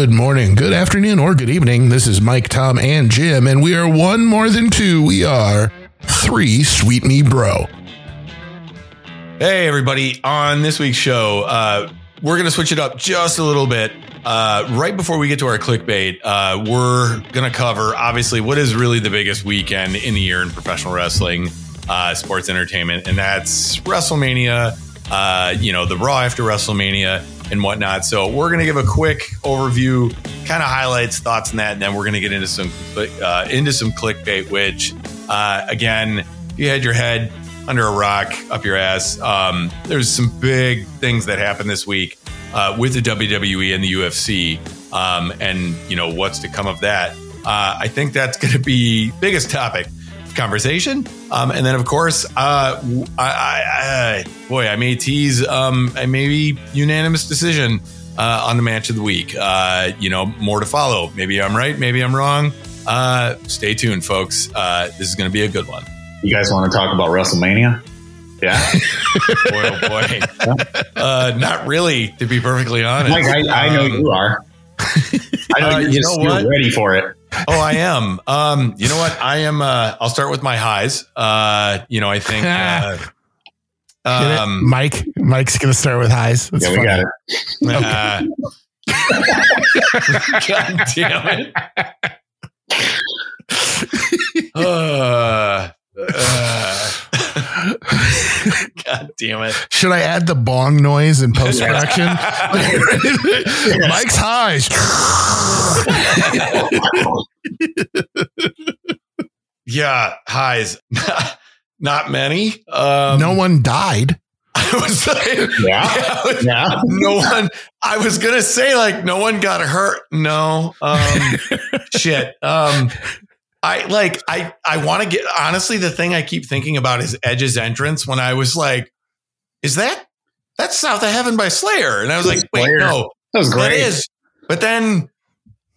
Good morning, good afternoon, or good evening. This is Mike, Tom, and Jim, and we are one more than two. We are three Sweet Me Bro. Hey, everybody. On this week's show, uh, we're going to switch it up just a little bit. Uh, right before we get to our Kliq Bate, uh, we're going to cover, obviously, what is really the biggest weekend in the year in professional wrestling, uh, sports entertainment, and that's WrestleMania, uh, you know, the Raw after WrestleMania and whatnot. So we're going to give a quick overview, kind of highlights, thoughts on that, and then we're going to get into some uh, into some Kliq Bate. Which, uh, again, if you had your head under a rock up your ass, um, there's some big things that happened this week uh, with the WWE and the UFC, um, and you know what's to come of that. Uh, I think that's going to be biggest topic conversation. Um, and then, of course, uh, I, I, I, boy, I may tease um, a maybe unanimous decision uh, on the match of the week. Uh, you know, more to follow. Maybe I'm right. Maybe I'm wrong. Uh, stay tuned, folks. Uh, this is going to be a good one. You guys want to talk about WrestleMania? Yeah. boy, oh boy. Uh, not really, to be perfectly honest. Mike, I, I know um, you are. I know uh, you're, you know you're ready for it. Oh, I am. Um, you know what? I am. Uh, I'll start with my highs. Uh, you know, I think. Uh, um, Mike, Mike's gonna start with highs. That's yeah, we got it. Uh, God damn it. uh, uh, God damn it. Should I add the bong noise in post production? Mike's highs. yeah, highs. Not many. Um, no one died. I was like, yeah, yeah, yeah. No one. I was gonna say like no one got hurt. No, um, shit. Um, I like I I want to get honestly the thing I keep thinking about is Edge's entrance when I was like, is that that's South of Heaven by Slayer? And I was like, wait, Slayer. no, that was great. That is. But then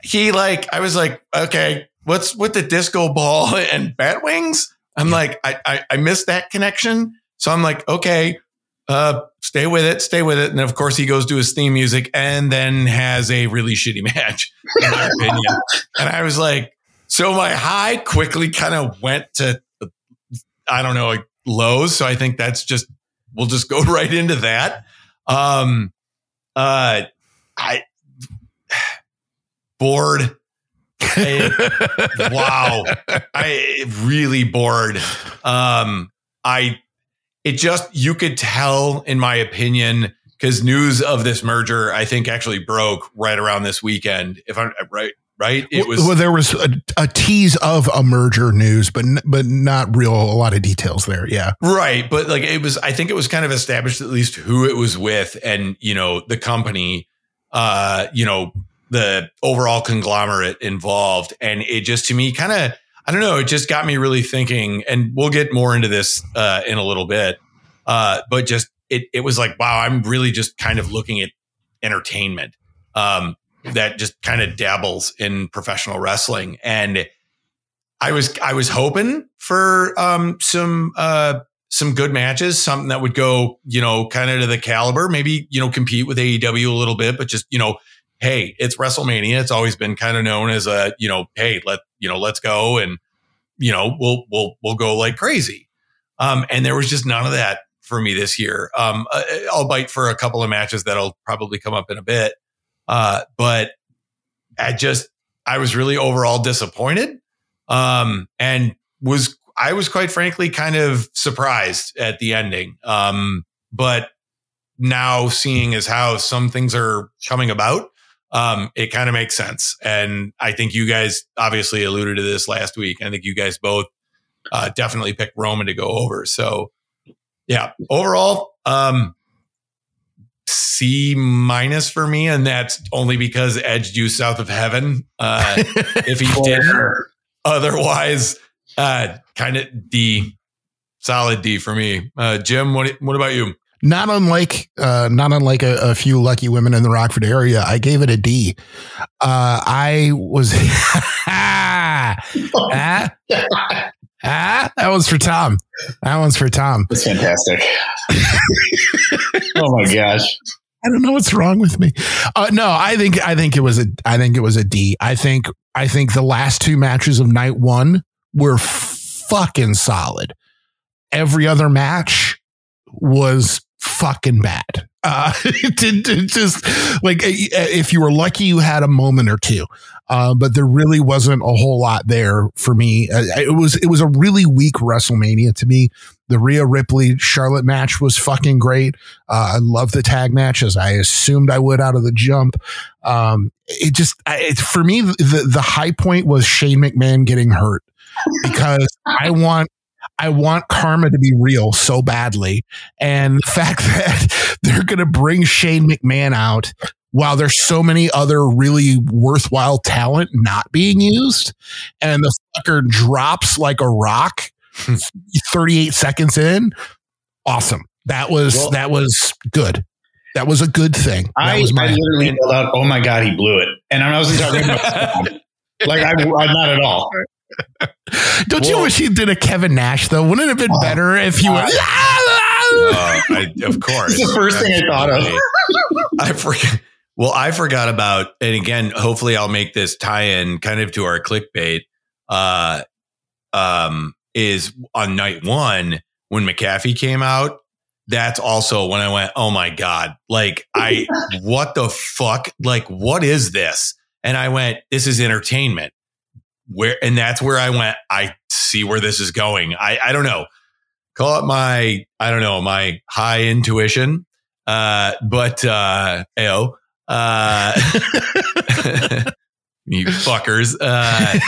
he like I was like, okay, what's with the disco ball and bat wings? I'm like, I, I I missed that connection. So I'm like, okay, uh, stay with it, stay with it. And of course, he goes to his theme music and then has a really shitty match, in my opinion. and I was like, so my high quickly kind of went to, I don't know, like lows. So I think that's just, we'll just go right into that. Um, uh, I, bored. I, wow. I really bored. Um, I, it just, you could tell, in my opinion, because news of this merger, I think actually broke right around this weekend. If I'm right, right? It was well, there was a, a, tease of a merger news, but but not real a lot of details there. Yeah, right. But like it was, I think it was kind of established at least who it was with, and you know the company, uh, you know the overall conglomerate involved, and it just to me kind of. I don't know. It just got me really thinking, and we'll get more into this uh, in a little bit. Uh, but just it, it was like, wow, I'm really just kind of looking at entertainment. Um, that just kind of dabbles in professional wrestling. And I was I was hoping for um, some uh, some good matches, something that would go, you know, kind of to the caliber, maybe, you know, compete with AEW a little bit, but just, you know, hey, it's WrestleMania. It's always been kind of known as a, you know, hey, let, you know, let's go and, you know, we'll, we'll, we'll go like crazy. Um, and there was just none of that for me this year. Um, uh, I'll bite for a couple of matches that'll probably come up in a bit. Uh, but I just, I was really overall disappointed. Um, and was, I was quite frankly kind of surprised at the ending. Um, but now seeing as how some things are coming about, um, it kind of makes sense. And I think you guys obviously alluded to this last week. I think you guys both, uh, definitely picked Roman to go over. So yeah, overall, um, C minus for me, and that's only because Edge due south of heaven. Uh, if he didn't, otherwise, uh, kind of D, solid D for me. Uh, Jim, what what about you? Not unlike, uh, not unlike a, a, few lucky women in the Rockford area, I gave it a D. Uh, I was ah, ah, that one's for Tom. That one's for Tom. That's fantastic. oh my gosh. I don't know what's wrong with me. Uh, no, I think I think it was a I think it was a D. I think I think the last two matches of night one were fucking solid. Every other match was fucking bad. Uh, it, it just like if you were lucky, you had a moment or two, uh, but there really wasn't a whole lot there for me. Uh, it was it was a really weak WrestleMania to me. The Rhea Ripley Charlotte match was fucking great. Uh, I love the tag matches. I assumed I would out of the jump. Um, it just it, for me the the high point was Shane McMahon getting hurt because I want I want karma to be real so badly. And the fact that they're going to bring Shane McMahon out while there's so many other really worthwhile talent not being used, and the fucker drops like a rock 38 seconds in, awesome. That was well, that was good. That was a good thing. That I, was my I literally yelled out, "Oh my god, he blew it!" And I wasn't talking about like I, I not at all. Don't well, you wish he did a Kevin Nash though? Wouldn't it have been uh, better if he uh, went? Uh, I, of course, it's the first thing I thought of. I forget. Well, I forgot about, and again, hopefully, I'll make this tie-in kind of to our Kliq Bate. Uh, um, is on night one when McAfee came out. That's also when I went, oh my god, like I, what the fuck, like what is this? And I went, this is entertainment where and that's where I went. I see where this is going. I I don't know. Call it my I don't know my high intuition. Uh, but uh, ayo, uh, you fuckers. Uh,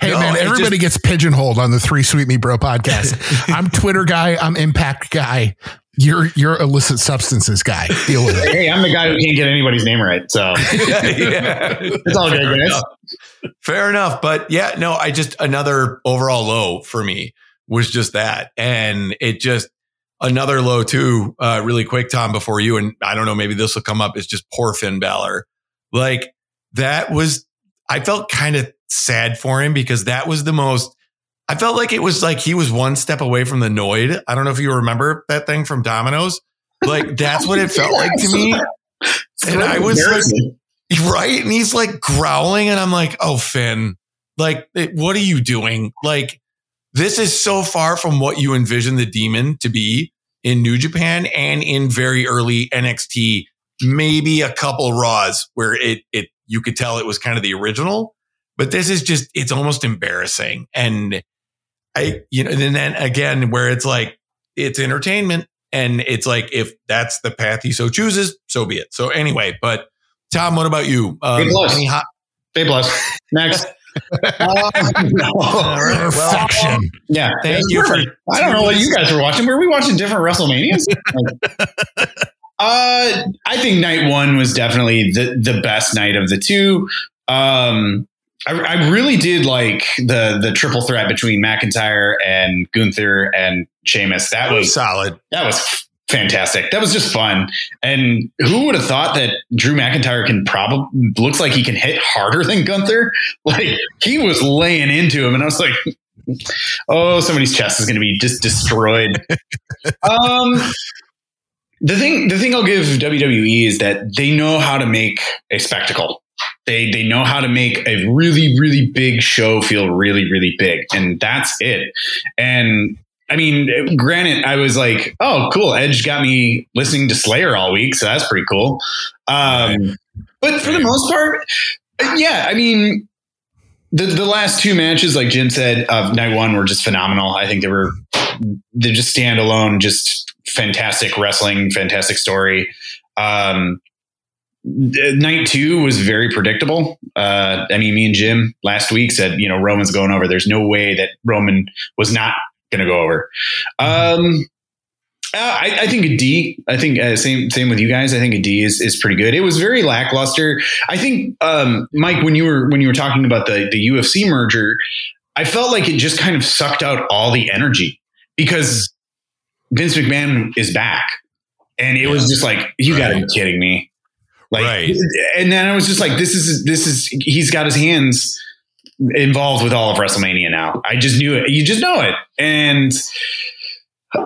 hey no, man, everybody just, gets pigeonholed on the Three Sweet Me Bro podcast. I'm Twitter guy. I'm Impact guy. You're you're illicit substances guy. Deal with it. Hey, I'm the guy who can't get anybody's name right. So yeah, it's all good, guys. Fair enough. But yeah, no, I just another overall low for me was just that. And it just another low too, uh, really quick, Tom, before you, and I don't know, maybe this will come up, is just poor Finn Balor. Like that was I felt kind of sad for him because that was the most I felt like it was like he was one step away from the Noid. I don't know if you remember that thing from Domino's. Like that's what it felt like to me. And I was like, right. And he's like growling, and I'm like, oh, Finn, like, what are you doing? Like, this is so far from what you envision the demon to be in New Japan and in very early NXT, maybe a couple Raws where it, it, you could tell it was kind of the original, but this is just, it's almost embarrassing. And I, you know, and then again, where it's like, it's entertainment. And it's like, if that's the path he so chooses, so be it. So anyway, but Tom, what about you? Um, Any hot- blessed. Next. uh, no. Perfection. Well, yeah. Thank you for. I don't know what you guys were watching. Were we watching different WrestleManias? uh, I think night one was definitely the the best night of the two. Um, I, I, really did like the the triple threat between McIntyre and Gunther and Sheamus. That, that was, was solid. That was fantastic. That was just fun. And who would have thought that Drew McIntyre can probably looks like he can hit harder than Gunther? Like he was laying into him, and I was like, oh, somebody's chest is going to be just destroyed. um, the thing, the thing I'll give WWE is that they know how to make a spectacle. They they know how to make a really really big show feel really really big, and that's it. And I mean, granted, I was like, oh, cool. Edge got me listening to Slayer all week, so that's pretty cool. Um, but for the most part, yeah, I mean, the the last two matches, like Jim said, of night one were just phenomenal. I think they were they're just standalone, just fantastic wrestling, fantastic story. Um, night two was very predictable. Uh, I mean, me and Jim last week said, you know, Roman's going over. There's no way that Roman was not going to go over. Um, uh, I, I, think a D. I think uh, same same with you guys. I think a D is is pretty good. It was very lackluster. I think um, Mike, when you were when you were talking about the the UFC merger, I felt like it just kind of sucked out all the energy because Vince McMahon is back, and it yeah. was just like you right. got to be kidding me. Like, right. and then I was just like, this is, this is, he's got his hands involved with all of WrestleMania now. I just knew it. You just know it. And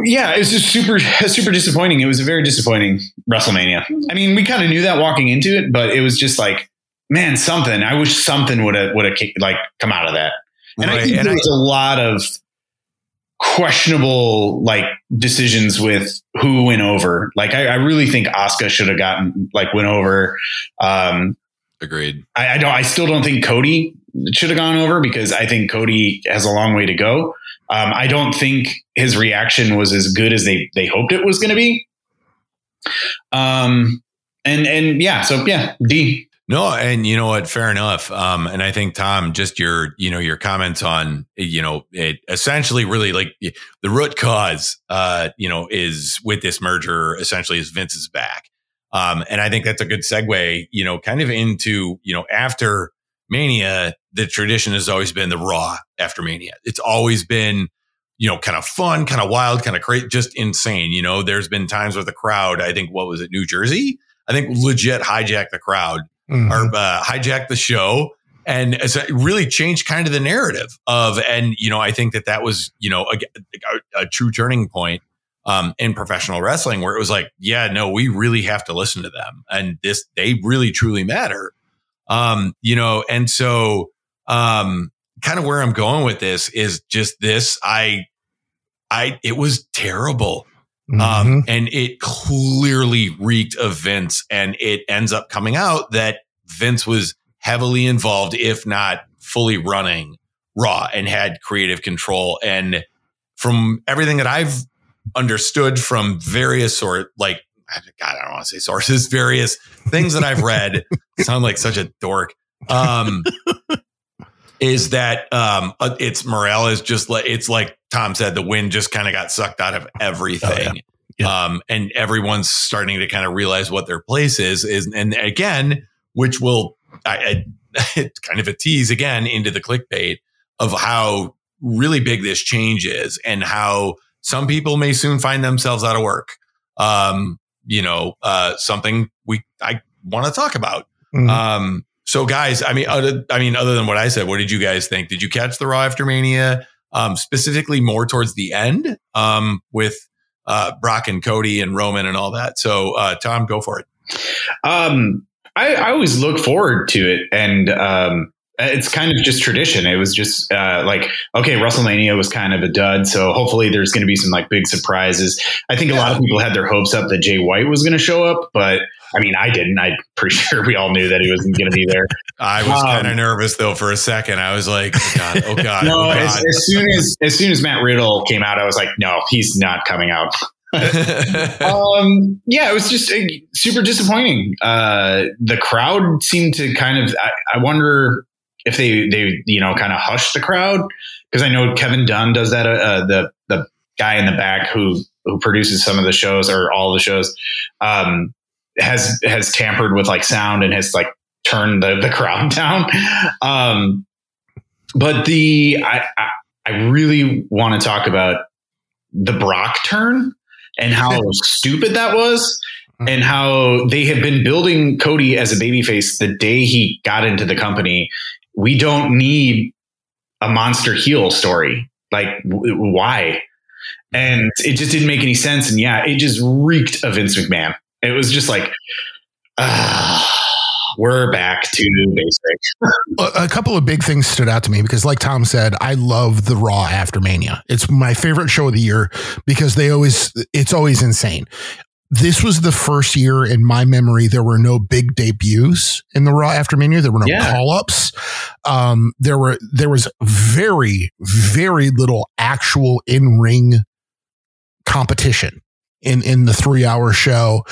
Yeah, it was just super, super disappointing. It was a very disappointing WrestleMania. I mean, we kind of knew that walking into it, but it was just like, man, something. I wish something would have would have like come out of that. And right. I think and there was a lot of questionable like decisions with who went over. Like, I, I really think Asuka should have gotten like went over. Um, Agreed. I, I don't. I still don't think Cody should have gone over because I think Cody has a long way to go. Um, I don't think his reaction was as good as they they hoped it was going to be. Um, and and yeah, so yeah, D. No, and you know what? Fair enough. Um, and I think Tom, just your you know your comments on you know it essentially really like the root cause, uh, you know, is with this merger essentially is Vince's back. Um, and I think that's a good segue, you know, kind of into you know after Mania, the tradition has always been the Raw after Mania. It's always been, you know, kind of fun, kind of wild, kind of crazy, just insane. You know, there's been times where the crowd, I think, what was it, New Jersey? I think legit hijacked the crowd mm-hmm. or uh, hijacked the show and it really changed kind of the narrative of, and, you know, I think that that was, you know, a, a, a true turning point um, in professional wrestling where it was like, yeah, no, we really have to listen to them and this, they really truly matter. Um, you know, and so, um, kind of where I'm going with this is just this. I, I, it was terrible. Um, mm-hmm. Um, and it clearly reeked of Vince and it ends up coming out that Vince was heavily involved, if not fully running Raw and had creative control. And from everything that I've understood from various sort like God, I don't want to say sources, various things that I've read sound like such a dork. Um, is that um, uh, it's morale is just like it's like Tom said, the wind just kind of got sucked out of everything. Oh, yeah. Yeah. Um, and everyone's starting to kind of realize what their place is. Is and again, which will I, I, kind of a tease again into the Kliq Bate of how really big this change is and how some people may soon find themselves out of work. Um, you know, uh, something we I want to talk about. Mm-hmm. Um, so guys, I mean, other, I mean, other than what I said, what did you guys think? Did you catch the Raw after Mania? Um, specifically more towards the end, um, with, uh, Brock and Cody and Roman and all that. So, uh, Tom, go for it. Um, I, I always look forward to it. And, um, it's kind of just tradition. It was just uh, like, okay, WrestleMania was kind of a dud. So hopefully there's going to be some like big surprises. I think a lot of people had their hopes up that Jay White was going to show up, but I mean, I didn't. I'm pretty sure we all knew that he wasn't going to be there. I was um, kind of nervous though for a second. I was like, oh God, oh God. no, oh God. As, as, soon as as soon as Matt Riddle came out, I was like, no, he's not coming out. um, yeah, it was just uh, super disappointing. Uh, the crowd seemed to kind of. I, I wonder if they they you know kind of hush the crowd because I know Kevin Dunn does that. Uh, uh, the the guy in the back who who produces some of the shows or all the shows um, has has tampered with like sound and has like turned the the crowd down. Um, but the I I, I really want to talk about the Brock turn and how stupid that was and how they have been building Cody as a babyface the day he got into the company we don't need a monster heel story. Like, w- why? And it just didn't make any sense. And yeah, it just reeked of Vince McMahon. It was just like, ah. we're back to basic. a couple of big things stood out to me because, like Tom said, I love the Raw after Mania. It's my favorite show of the year because they always, it's always insane this was the first year in my memory there were no big debuts in the Raw after Mania. There were no yeah. call ups. Um, there were there was very very little actual in ring competition in in the three hour show.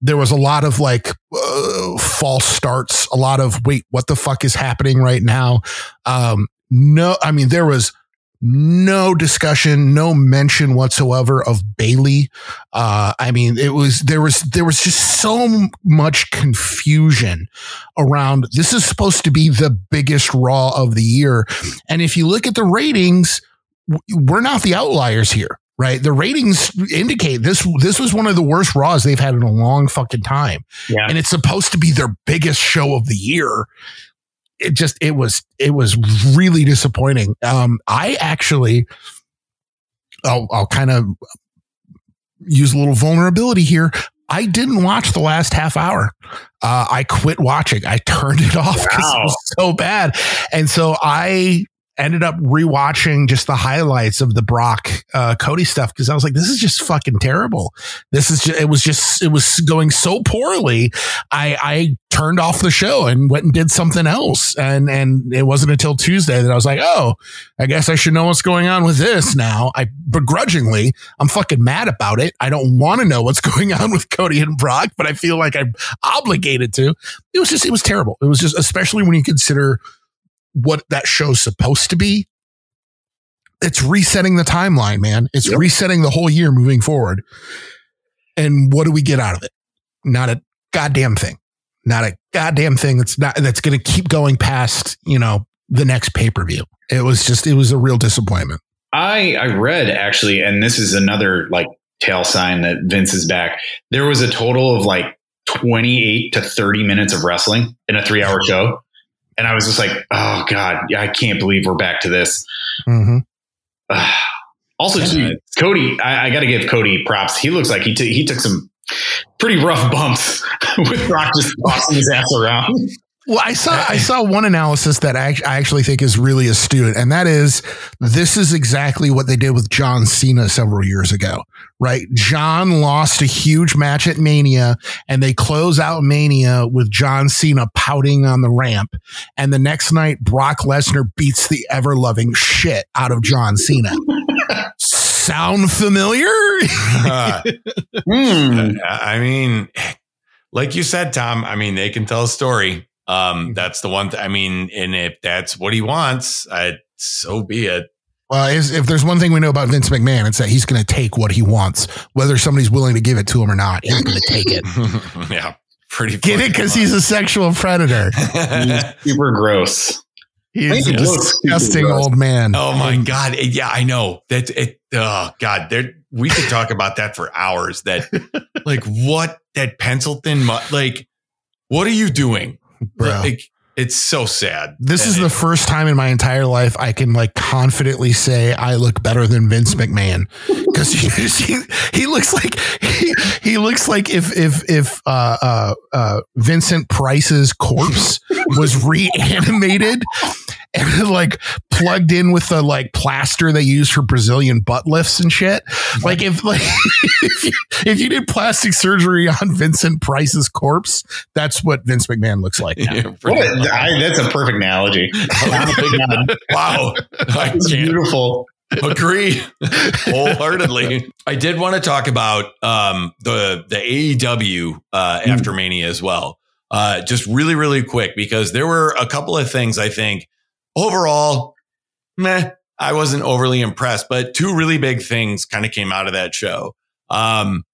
There was a lot of like uh, false starts. A lot of wait, what the fuck is happening right now? Um, no, I mean there was no discussion, no mention whatsoever of Bayley. Uh, I mean, it was there was there was just so much confusion around. This is supposed to be the biggest Raw of the year, and if you look at the ratings, we're not the outliers here, right? The ratings indicate this this was one of the worst Raws they've had in a long fucking time, yeah. and it's supposed to be their biggest show of the year it just it was it was really disappointing. Um, I actually, I'll, I'll kind of use a little vulnerability here. I didn't watch the last half hour. Uh, I quit watching. I turned it off because wow. it was so bad. And so I ended up rewatching just the highlights of the Brock uh, Cody stuff because I was like, this is just fucking terrible. This is just, it was just it was going so poorly. I I turned off the show and went and did something else. And and it wasn't until Tuesday that I was like, oh, I guess I should know what's going on with this now. I begrudgingly, I'm fucking mad about it. I don't want to know what's going on with Cody and Brock, but I feel like I'm obligated to. It was just it was terrible. It was just especially when you consider what that show's supposed to be. It's resetting the timeline, man. It's yep. resetting the whole year moving forward. And what do we get out of it? Not a goddamn thing. Not a goddamn thing that's not that's going to keep going past, you know, the next pay-per-view. It was just it was a real disappointment. I I read actually and this is another like tail sign that Vince is back. There was a total of like 28 to 30 minutes of wrestling in a 3-hour show and I was just like, oh god, I can't believe we're back to this. Mm-hmm. Uh, also, too, Cody, I, I got to give Cody props. He looks like he t- he took some pretty rough bumps with Brock just tossing his ass around. Well, I saw I saw one analysis that I, I actually think is really astute, and that is this is exactly what they did with John Cena several years ago, right? John lost a huge match at Mania, and they close out Mania with John Cena pouting on the ramp, and the next night Brock Lesnar beats the ever loving shit out of John Cena. Sound familiar? uh, mm. I mean, like you said, Tom. I mean, they can tell a story um, mm-hmm. that's the one. Th- I mean, and if that's what he wants, I, so be it. Well, if there's one thing we know about Vince McMahon, it's that he's going to take what he wants, whether somebody's willing to give it to him or not. He's going to take it. yeah, pretty. Get it because he's a sexual predator. he's super gross. He's a disgusting old man. Oh my god! Yeah, I know that. It, oh god, there. We could talk about that for hours. That, like, what that pencil thin, like, what are you doing? Bro. Like, it's so sad. This and is it, the first time in my entire life I can like confidently say I look better than Vince McMahon because he, he looks like he, he looks like if if if uh, uh, uh, Vincent Price's corpse was reanimated and like plugged in with the like plaster they use for Brazilian butt lifts and shit. Like if like if you, if you did plastic surgery on Vincent Price's corpse, that's what Vince McMahon looks like. Yeah, a, I, that's a perfect analogy. wow, that's beautiful. Agree wholeheartedly. I did want to talk about um, the the AEW uh, mm. after Mania as well. Uh, just really, really quick because there were a couple of things I think overall, meh, I wasn't overly impressed, but two really big things kind of came out of that show. Um,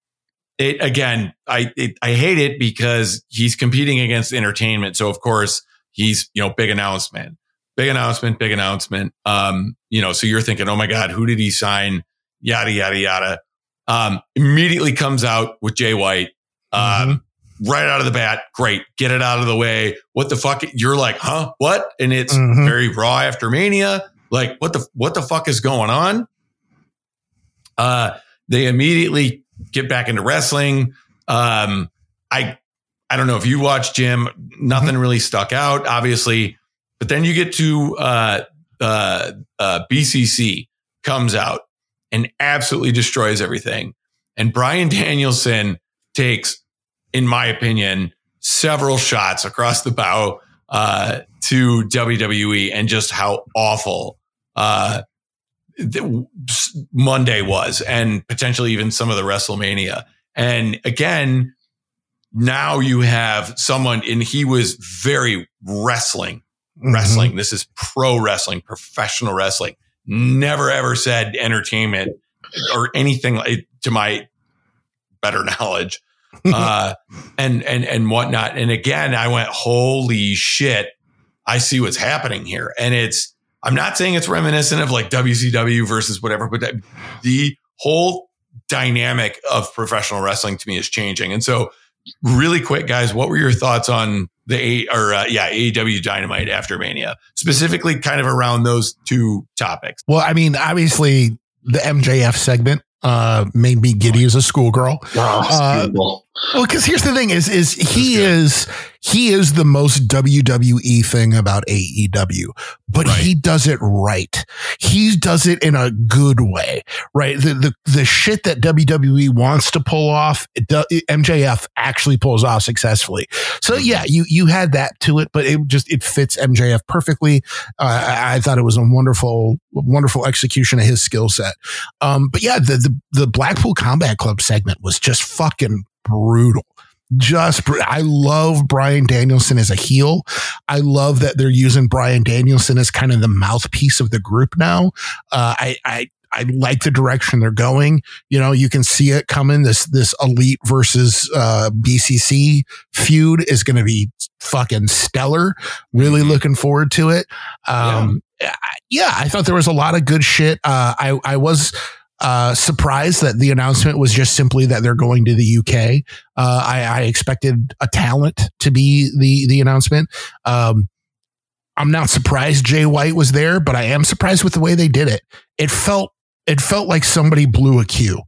it again, I it, I hate it because he's competing against entertainment. So of course he's you know big announcement, big announcement, big announcement. Um, you know, so you're thinking, oh my god, who did he sign? Yada yada yada. Um, immediately comes out with Jay White. Um, mm-hmm right out of the bat. Great. Get it out of the way. What the fuck? You're like, huh? What? And it's mm-hmm. very raw after mania. Like, what the, what the fuck is going on? Uh, they immediately get back into wrestling. Um, I, I don't know if you watched Jim, nothing mm-hmm. really stuck out, obviously, but then you get to, uh, uh, uh, BCC comes out and absolutely destroys everything. And Bryan Danielson takes in my opinion, several shots across the bow uh, to WWE and just how awful uh, Monday was, and potentially even some of the WrestleMania. And again, now you have someone, and he was very wrestling, mm-hmm. wrestling. This is pro wrestling, professional wrestling. Never ever said entertainment or anything like, to my better knowledge uh, and and and whatnot. And again, I went, holy shit! I see what's happening here, and it's. I'm not saying it's reminiscent of like WCW versus whatever, but the whole dynamic of professional wrestling to me is changing. And so, really quick, guys, what were your thoughts on the A or uh, yeah AEW Dynamite after Mania, specifically kind of around those two topics? Well, I mean, obviously the MJF segment uh, made me giddy as a schoolgirl. Oh, Uh, beautiful. Well, because here's the thing: is is he is he is the most WWE thing about AEW, but Right. he does it right. He does it in a good way, right? The the the shit that WWE wants to pull off, MJF actually pulls off successfully. So yeah, you you had that to it, but it just it fits MJF perfectly. Uh, I, I thought it was a wonderful wonderful execution of his skill set. Um, but yeah, the, the the Blackpool Combat Club segment was just fucking brutal. Just, I love Bryan Danielson as a heel. I love that they're using Bryan Danielson as kind of the mouthpiece of the group now. Uh, I, I, I like the direction they're going. You know, you can see it coming. This this elite versus uh, BCC feud is going to be fucking stellar. Really Mhm. looking forward to it. Um, yeah. yeah, I thought there was a lot of good shit. Uh, I I was uh, surprised that the announcement was just simply that they're going to the UK. Uh, I, I expected a talent to be the the announcement. Um, I'm not surprised Jay White was there, but I am surprised with the way they did it. It felt it felt like somebody blew a cue.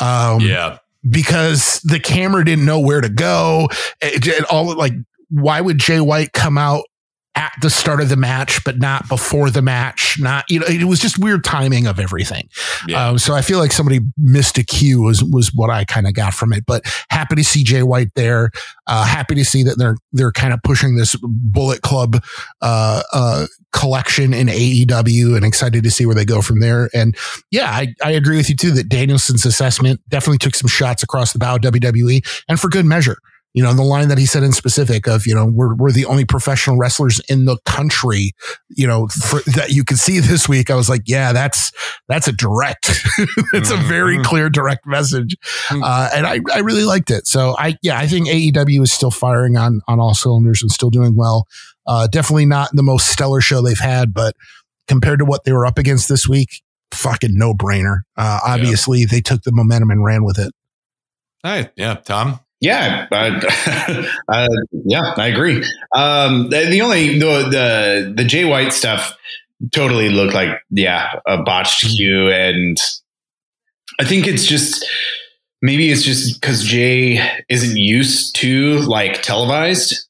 Um, yeah. because the camera didn't know where to go. It, it all like, why would Jay White come out at the start of the match, but not before the match? Not, you know, it was just weird timing of everything. Yeah. Um, so I feel like somebody missed a cue was, was what I kind of got from it, but happy to see Jay White there. Uh, happy to see that they're, they're kind of pushing this bullet club, uh, uh, collection in AEW and excited to see where they go from there. And yeah, I, I agree with you too that Danielson's assessment definitely took some shots across the bow of WWE and for good measure. You know, the line that he said in specific of, you know, we're, we're the only professional wrestlers in the country, you know, for, that you can see this week. I was like, yeah, that's, that's a direct, it's a very Mhm. clear direct message. Mhm. Uh, and I, I really liked it. So I, yeah, I think AEW is still firing on, on all cylinders and still doing well. Uh, definitely not the most stellar show they've had, but compared to what they were up against this week, fucking no brainer. Uh, obviously they took the momentum and ran with it. Hey, yeah, Tom. Yeah, uh, yeah, I agree. Um, the, the only the, the the Jay White stuff totally looked like yeah a botched cue, and I think it's just maybe it's just because Jay isn't used to like televised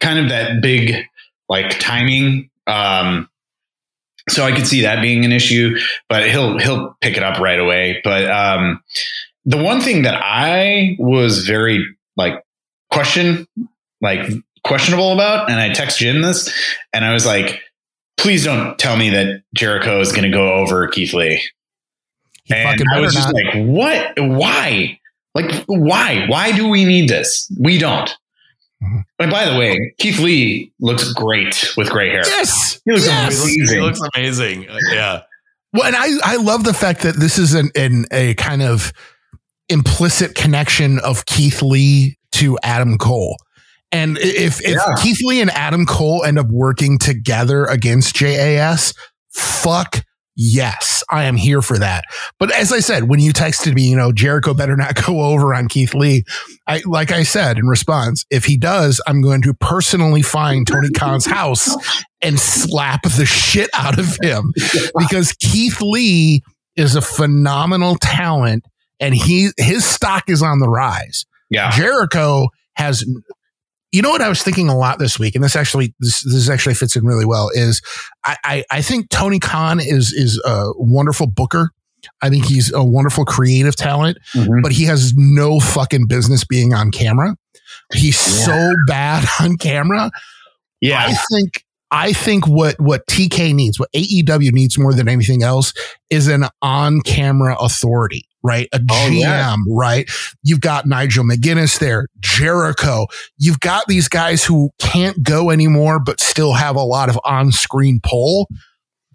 kind of that big like timing. Um, so I could see that being an issue, but he'll he'll pick it up right away. But um, the one thing that I was very like question like questionable about, and I text Jim this, and I was like, please don't tell me that Jericho is going to go over Keith Lee. He And I was just not. like, what? Why? Like, why? Why do we need this? We don't. Mhm. And by the way, Keith Lee looks great with gray hair. yes. He looks yes. He looks, he amazing. looks amazing. Uh, yeah. Well, and I, I love the fact that this is an, an a kind of implicit connection of Keith Lee to Adam Cole. And if, if Yeah. Keith Lee and Adam Cole end up working together against JAS, fuck yes, I am here for that. But as I said, when you texted me, you know, Jericho better not go over on Keith Lee. I, like I said in response, if he does, I'm going to personally find Tony Khan's house and slap the shit out of him because Keith Lee is a phenomenal talent and he his stock is on the rise. Yeah. Jericho has you know what I was thinking a lot this week, and this actually this this actually fits in really well, is I, I, I think Tony Khan is is a wonderful booker. I think he's a wonderful creative talent, Mhm. but he has no fucking business being on camera. He's so bad on camera. Yeah. I think I think what what TK needs, what AEW needs more than anything else, is an on camera authority, right? A Oh, GM, yeah. right? You've got Nigel McGuinness there, Jericho. You've got these guys who can't go anymore, but still have a lot of on screen pull.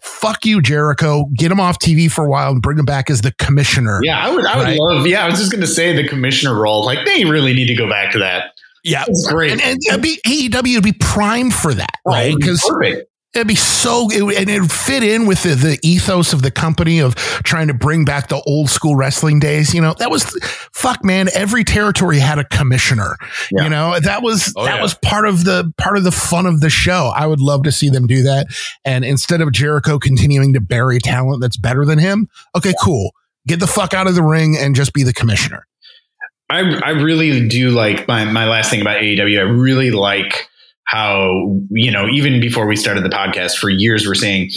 Fuck you, Jericho. Get him off TV for a while and bring him back as the commissioner. Yeah, I would. I would Right. love. Yeah, I was just going to say the commissioner role. Like they really need to go back to that. Yeah. It's great. And, and it'd be, AEW would be primed for that, Oh, right? it'd be Because. It'd be so, it, and it would fit in with the, the ethos of the company of trying to bring back the old school wrestling days. You know, that was, fuck, man. Every territory had a commissioner. Yeah. You know, that was Oh, that yeah. was part of the part of the fun of the show. I would love to see them do that. And instead of Jericho continuing to bury talent that's better than him, okay, cool. Get the fuck out of the ring and just be the commissioner. I I really do like my my last thing about AEW. I really like how you know even before we started the podcast for years we're saying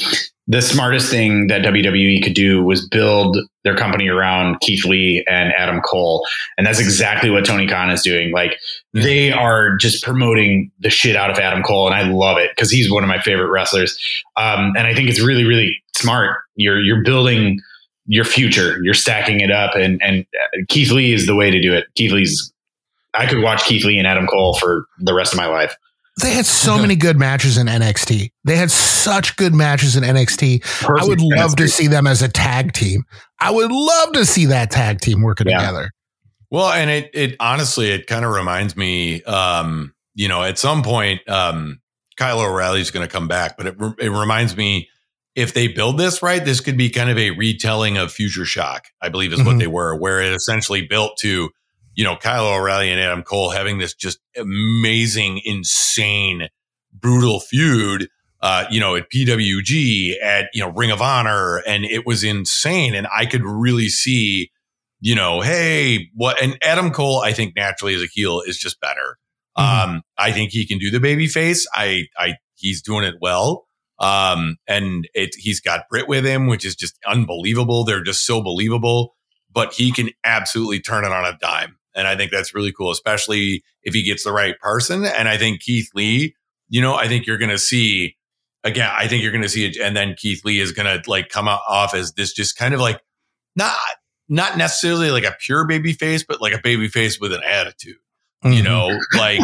the smartest thing that WWE could do was build their company around Keith Lee and Adam Cole. And that's exactly what Tony Khan is doing. Like they are just promoting the shit out of Adam Cole. And I love it because he's one of my favorite wrestlers. Um, and I think it's really, really smart. You're, you're building your future, you're stacking it up and, and Keith Lee is the way to do it. Keith Lee's, I could watch Keith Lee and Adam Cole for the rest of my life. They had so many good matches in NXT. They had such good matches in NXT. Perfect I would love NXT. to see them as a tag team. I would love to see that tag team working yeah. together. Well, and it it honestly it kind of reminds me um, you know, at some point um Kyle O'Reilly's going to come back, but it it reminds me if they build this right, this could be kind of a retelling of Future Shock, I believe is mm-hmm. what they were, where it essentially built to you know, Kyle O'Reilly and Adam Cole having this just amazing, insane, brutal feud, uh, you know, at PWG, at, you know, Ring of Honor. And it was insane. And I could really see, you know, hey, what, and Adam Cole, I think naturally as a heel is just better. Mm-hmm. Um, I think he can do the baby face. I, I, he's doing it well. Um, and it, he's got Britt with him, which is just unbelievable. They're just so believable, but he can absolutely turn it on a dime. And I think that's really cool, especially if he gets the right person. And I think Keith Lee, you know, I think you're going to see again, I think you're going to see it. And then Keith Lee is going to like come off as this just kind of like not, not necessarily like a pure baby face, but like a baby face with an attitude. Mm-hmm. You know, like,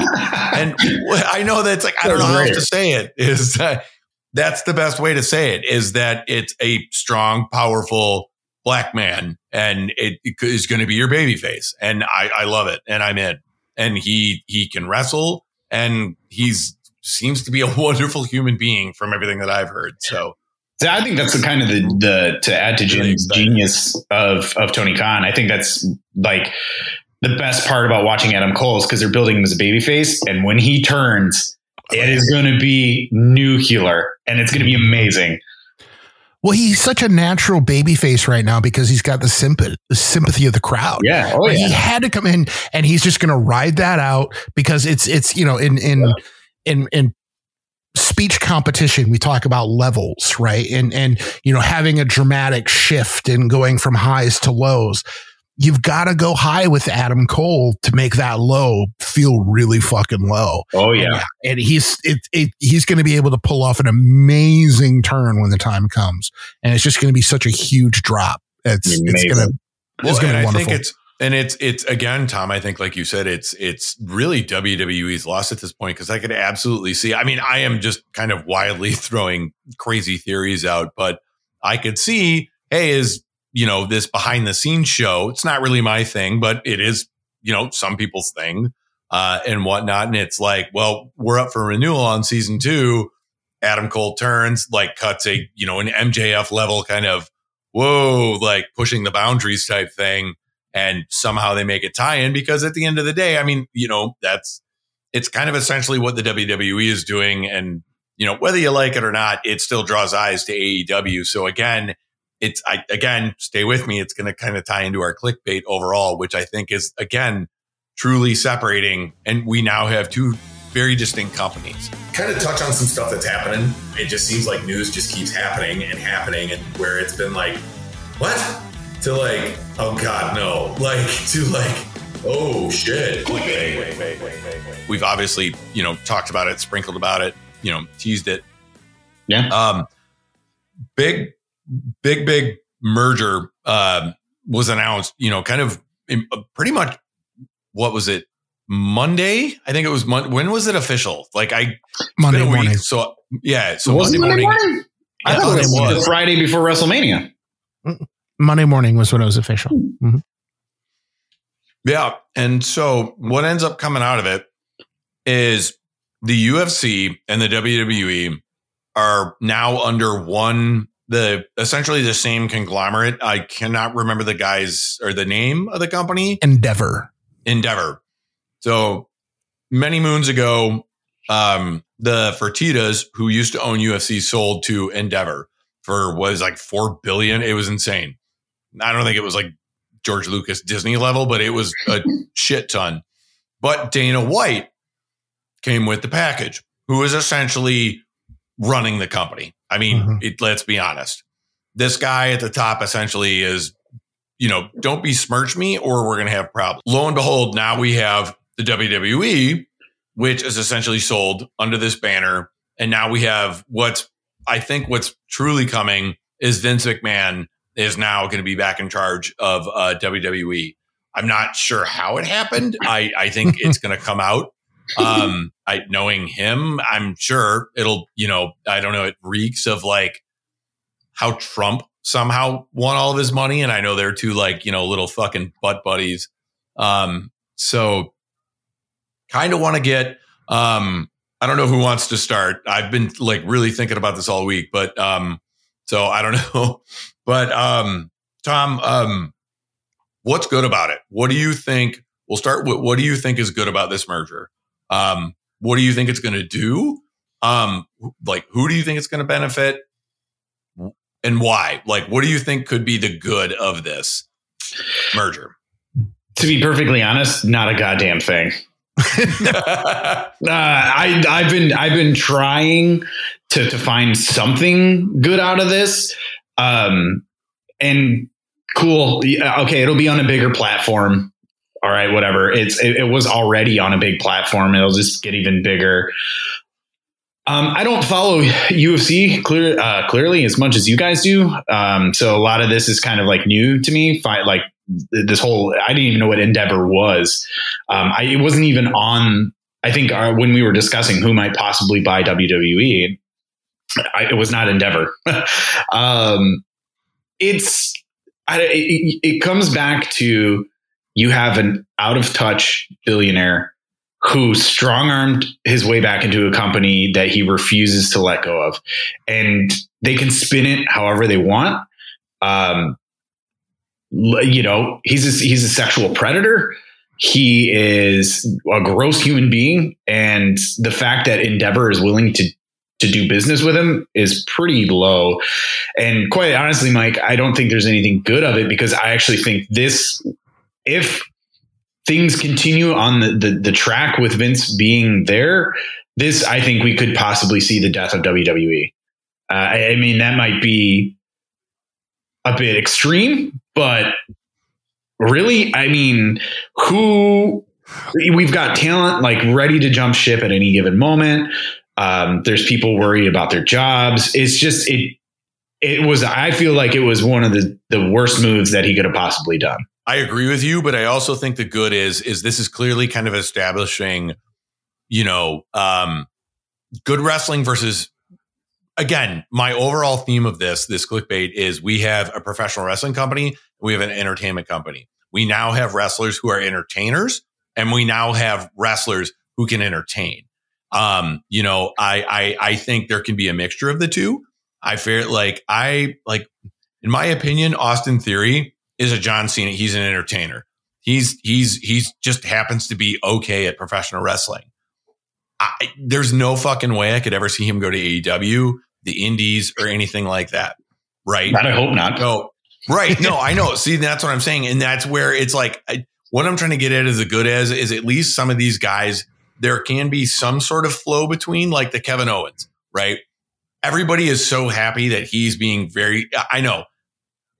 and I know that's like, I don't know how else to say it is that that's the best way to say it is that it's a strong, powerful, black man and it, is going to be your baby face. And I, I love it. And I'm in. And he, he can wrestle and he's seems to be a wonderful human being from everything that I've heard. So. So I think that's the kind of the, the to add to Jim's genius of of Tony Khan. I think that's like the best part about watching Adam Cole is because they're building him as a babyface, and when he turns, it is going to be nuclear, and it's going to be amazing. Well, he's such a natural baby face right now because he's got the sympathy, sympathy of the crowd. Yeah. Oh, yeah. He had to come in and he's just going to ride that out because it's, it's, you know, in, in, yeah. in, in speech competition, we talk about levels, right? And, and, you know, having a dramatic shift and going from highs to lows you've got to go high with Adam Cole to make that low feel really fucking low. Oh yeah, and, and he's it, it he's going to be able to pull off an amazing turn when the time comes, and it's just going to be such a huge drop. It's amazing. it's going to it's going to be wonderful. I think it's and it's it's again, Tom. I think, like you said, it's it's really WWE's loss at this point because I could absolutely see. I mean, I am just kind of wildly throwing crazy theories out, but I could see, hey, is you know, this behind the scenes show. It's not really my thing, but it is, you know, some people's thing, uh, and whatnot. And it's like, well, we're up for renewal on season two. Adam Cole turns, like cuts a, you know, an MJF level kind of, whoa, like pushing the boundaries type thing. And somehow they make it tie in because at the end of the day, I mean, you know, that's, it's kind of essentially what the WWE is doing. And, you know, whether you like it or not, it still draws eyes to AEW. So again, it's I, again, stay with me. It's going to kind of tie into our Kliq Bate overall, which I think is again truly separating. And we now have two very distinct companies. Kind of touch on some stuff that's happening. It just seems like news just keeps happening and happening, and where it's been like, what? To like, oh god, no. Like to like, oh shit. We've obviously, you know, talked about it, sprinkled about it, you know, teased it. Yeah. Um, big big, big merger uh, was announced, you know, kind of in, uh, pretty much what was it? Monday? I think it was Monday. When was it official? Like I Monday morning. So yeah, so Monday, Monday, morning. morning? I thought it was, was Friday before WrestleMania. Monday morning was when it was official. Mm-hmm. Yeah, and so what ends up coming out of it is the UFC and the WWE are now under one the essentially the same conglomerate. I cannot remember the guys or the name of the company. Endeavor. Endeavor. So many moons ago, um, the Fertitas, who used to own UFC, sold to Endeavor for was like four billion. It was insane. I don't think it was like George Lucas Disney level, but it was a shit ton. But Dana White came with the package, who is essentially running the company. I mean, Mhm. it, let's be honest. This guy at the top essentially is, you know, don't besmirch me or we're going to have problems. Lo and behold, now we have the WWE, which is essentially sold under this banner. And now we have what's, I think what's truly coming is Vince McMahon is now going to be back in charge of uh, WWE. I'm not sure how it happened. I, I think it's going to come out. Um, I knowing him, I'm sure it'll, you know, I don't know, it reeks of like how Trump somehow won all of his money. And I know they're two like, you know, little fucking butt buddies. Um, so kind of want to get, um, I don't know who wants to start. I've been like really thinking about this all week, but, um, so I don't know, but, um, Tom, um, what's good about it? What do you think? We'll start with what do you think is good about this merger? Um, what do you think it's going to do? Um, like who do you think it's going to benefit and why? Like, what do you think could be the good of this merger? To be perfectly honest, not a goddamn thing. Uh, I I've been I've been trying to to find something good out of this. Um, and cool. Okay, it'll be on a bigger platform. All right, whatever. It's it, it was already on a big platform. It'll just get even bigger. Um, I don't follow UFC clear, uh, clearly as much as you guys do. Um, so a lot of this is kind of like new to me. Fi- Like this whole, I didn't even know what Endeavor was. Um, I, it wasn't even on. I think uh, when we were discussing who might possibly buy WWE, I, it was not Endeavor. um, it's I, it, it comes back to you have an out of touch billionaire who strong armed his way back into a company that he refuses to let go of, and they can spin it however they want. Um, you know, he's a, he's a sexual predator. He is a gross human being, and the fact that Endeavor is willing to to do business with him is pretty low. And quite honestly, Mike, I don't think there's anything good of it because I actually think this, if things continue on the, the, the track with Vince being there, this, I think we could possibly see the death of WWE. Uh, I, I mean, that might be a bit extreme, but really, I mean, who we've got talent like ready to jump ship at any given moment. Um, there's people worried about their jobs. It's just it. It was. I feel like it was one of the the worst moves that he could have possibly done. I agree with you, but I also think the good is is this is clearly kind of establishing, you know, um, good wrestling versus. Again, my overall theme of this this Kliq Bate is we have a professional wrestling company, we have an entertainment company. We now have wrestlers who are entertainers, and we now have wrestlers who can entertain. Um, you know, I I I think there can be a mixture of the two. I feel like I like, in my opinion, Austin Theory is a John Cena. He's an entertainer. He's he's he's just happens to be okay at professional wrestling. I, there's no fucking way I could ever see him go to AEW, the Indies, or anything like that. Right? I hope not. No, right? No, I know. See, that's what I'm saying, and that's where it's like I, what I'm trying to get at is the good as is at least some of these guys there can be some sort of flow between, like the Kevin Owens, right? Everybody is so happy that he's being very. I know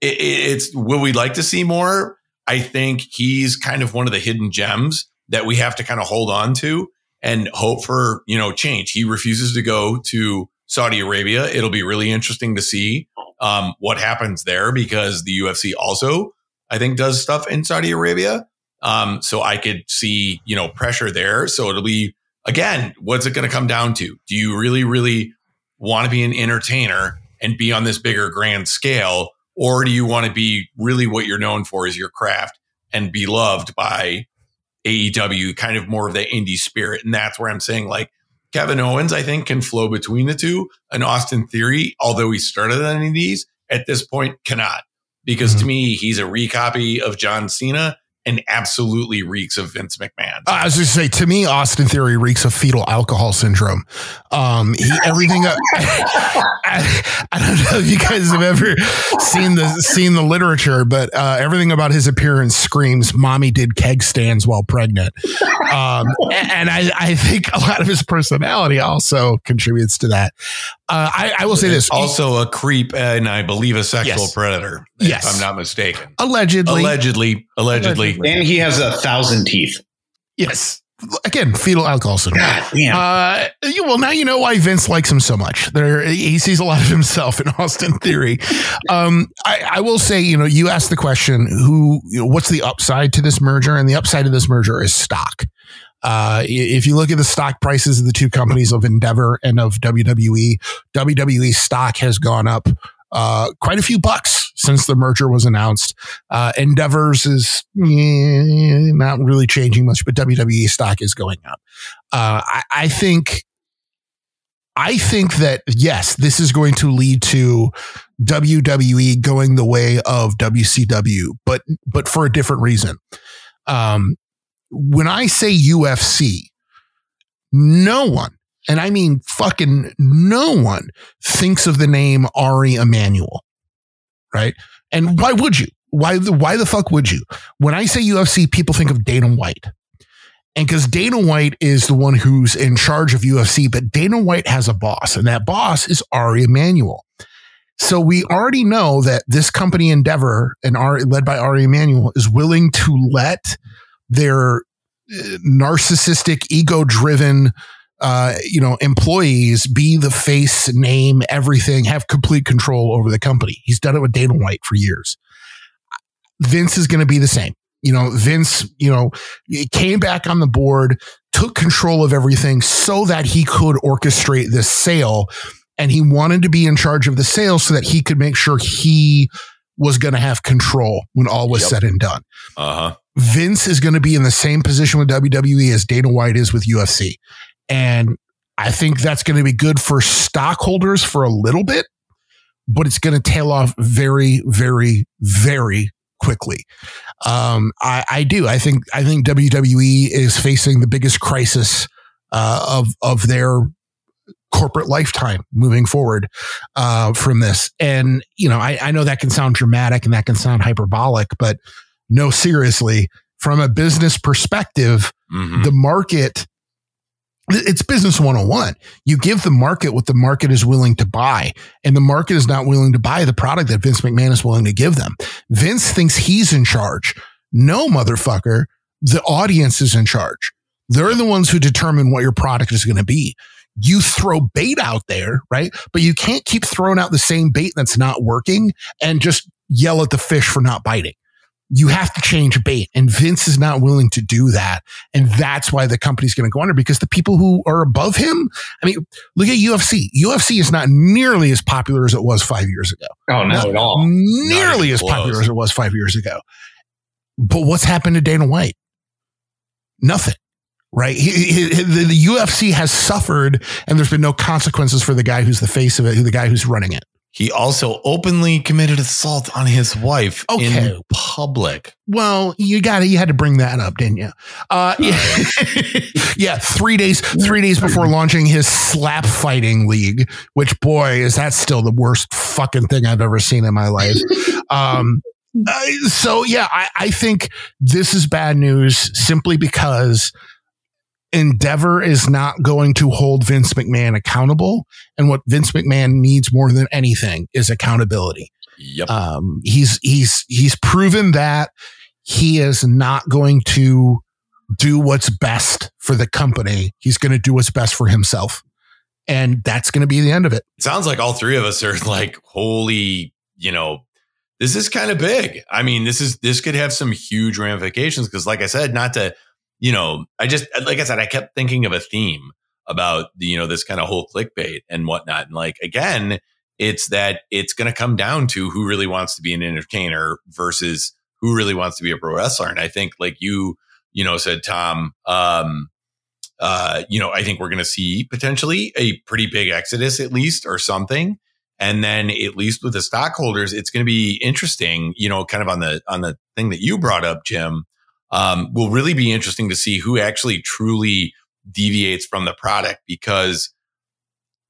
it, it's will we like to see more? I think he's kind of one of the hidden gems that we have to kind of hold on to and hope for, you know, change. He refuses to go to Saudi Arabia. It'll be really interesting to see um, what happens there because the UFC also, I think, does stuff in Saudi Arabia. Um, so I could see, you know, pressure there. So it'll be, again, what's it going to come down to? Do you really, really want to be an entertainer and be on this bigger grand scale? Or do you want to be really what you're known for is your craft and be loved by AEW, kind of more of the indie spirit? And that's where I'm saying, like, Kevin Owens, I think, can flow between the two. And Austin Theory, although he started on indies, at this point cannot. Because to mm-hmm. me, he's a recopy of John Cena and absolutely reeks of Vince McMahon. Uh, I was just say to me, Austin Theory reeks of fetal alcohol syndrome. Um, he everything. Uh, I, I, don't know if you guys have ever seen the seen the literature, but uh, everything about his appearance screams "mommy did keg stands while pregnant," um, and I, I think a lot of his personality also contributes to that. Uh, I, I, will say this: also a creep and I believe a sexual yes. predator. Yes, I'm not mistaken. Allegedly, allegedly, allegedly, and he has a thousand teeth. Yes. Again, fetal alcohol syndrome. Uh, well, now you know why Vince likes him so much. There, he sees a lot of himself in Austin Theory. Um, I, I, will say, you know, you asked the question, who, you know, what's the upside to this merger? And the upside of this merger is stock. Uh, if you look at the stock prices of the two companies of Endeavor and of WWE, WWE stock has gone up uh, quite a few bucks since the merger was announced. Uh, Endeavors is eh, not really changing much, but WWE stock is going up. Uh, I, I think I think that yes, this is going to lead to WWE going the way of WCW, but but for a different reason. Um, when I say UFC, no one, and I mean fucking no one, thinks of the name Ari Emanuel, right? And why would you? Why the why the fuck would you? When I say UFC, people think of Dana White. And because Dana White is the one who's in charge of UFC, but Dana White has a boss, and that boss is Ari Emanuel. So we already know that this company Endeavor and Ari, led by Ari Emanuel is willing to let their uh, narcissistic, ego driven, uh, you know, employees be the face, name, everything, have complete control over the company. He's done it with Dana White for years. Vince is going to be the same. You know, Vince, you know, came back on the board, took control of everything so that he could orchestrate this sale. And he wanted to be in charge of the sale so that he could make sure he was going to have control when all was yep. said and done. Uh huh. Vince is going to be in the same position with WWE as Dana White is with UFC. And I think that's going to be good for stockholders for a little bit, but it's going to tail off very, very, very quickly. Um, I, I, do. I think I think WWE is facing the biggest crisis uh, of of their corporate lifetime moving forward uh, from this. And you know, I, I know that can sound dramatic and that can sound hyperbolic, but no, seriously, from a business perspective, mm-hmm. the market, it's business 101. You give the market what the market is willing to buy, and the market is not willing to buy the product that Vince McMahon is willing to give them. Vince thinks he's in charge. No, motherfucker. The audience is in charge. They're the ones who determine what your product is going to be. You throw bait out there, right? But you can't keep throwing out the same bait that's not working and just yell at the fish for not biting you have to change bait. And Vince is not willing to do that. And that's why the company's going to go under because the people who are above him, I mean, look at UFC. UFC is not nearly as popular as it was five years ago. Oh, not, not at all. Nearly as popular as it was five years ago. But what's happened to Dana White? Nothing. Right. He, he, the, the UFC has suffered and there's been no consequences for the guy who's the face of it, who the guy who's running it. He also openly committed assault on his wife okay. in public. Well, you got it. you had to bring that up, didn't you? Uh, yeah. yeah, three days, three days before launching his slap fighting league. Which boy is that still the worst fucking thing I've ever seen in my life. Um, uh, so yeah, I, I think this is bad news simply because Endeavor is not going to hold Vince McMahon accountable. And what Vince McMahon needs more than anything is accountability. Yep. Um, he's, he's, he's proven that he is not going to do what's best for the company. He's going to do what's best for himself. And that's going to be the end of it. it. Sounds like all three of us are like, holy, you know, this is kind of big. I mean, this is, this could have some huge ramifications because, like I said, not to, you know, I just, like I said, I kept thinking of a theme about, you know, this kind of whole Kliq Bate and whatnot. And like, again, it's that it's going to come down to who really wants to be an entertainer versus who really wants to be a pro wrestler. And I think like you, you know, said Tom, um, uh, you know, I think we're going to see potentially a pretty big exodus at least or something. And then at least with the stockholders, it's going to be interesting, you know, kind of on the, on the thing that you brought up, Jim, um, will really be interesting to see who actually truly deviates from the product because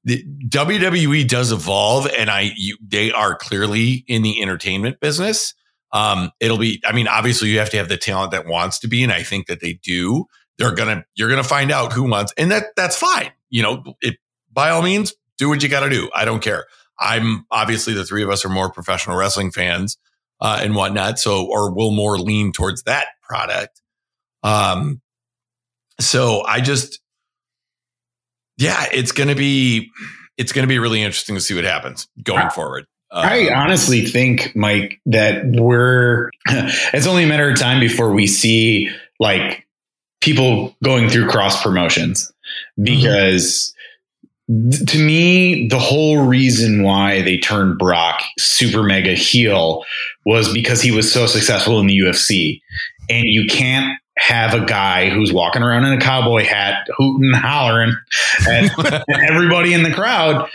the WWE does evolve and I, you, they are clearly in the entertainment business. Um, it'll be, I mean, obviously you have to have the talent that wants to be, and I think that they do. They're gonna, you're gonna find out who wants, and that that's fine. You know, it by all means, do what you got to do. I don't care. I'm obviously the three of us are more professional wrestling fans uh, and whatnot, so or will more lean towards that product. Um, so I just, yeah, it's gonna be, it's gonna be really interesting to see what happens going forward. Um, I honestly think, Mike, that we're, it's only a matter of time before we see like people going through cross promotions mm-hmm. because. To me, the whole reason why they turned Brock super mega heel was because he was so successful in the UFC. And you can't have a guy who's walking around in a cowboy hat, hooting and hollering at, at everybody in the crowd.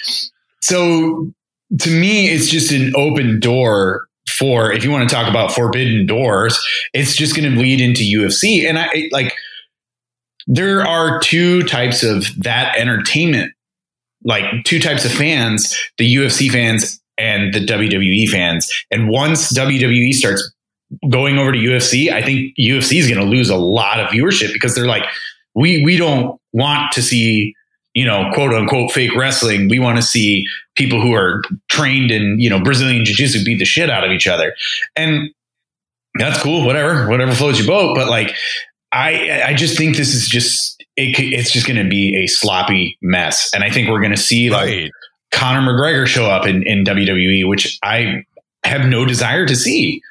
So to me, it's just an open door for if you want to talk about forbidden doors, it's just going to lead into UFC. And I like there are two types of that entertainment, like two types of fans, the UFC fans and the WWE fans. And once WWE starts going over to UFC, I think UFC is going to lose a lot of viewership because they're like, we we don't want to see you know, quote unquote fake wrestling. We want to see people who are trained in, you know, Brazilian jiu jitsu beat the shit out of each other. And that's cool. Whatever, whatever floats your boat. But like, I, I just think this is just, it, it's just going to be a sloppy mess. And I think we're going to see like right. Conor McGregor show up in, in WWE, which I have no desire to see.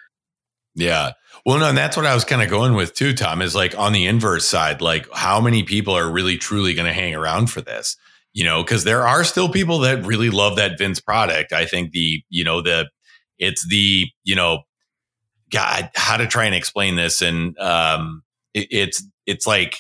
Yeah. Well, no, and that's what I was kind of going with too, Tom, is like on the inverse side, like how many people are really truly going to hang around for this? You know, because there are still people that really love that Vince product. I think the, you know, the, it's the, you know, God, how to try and explain this. And, um, it, it's, it's like,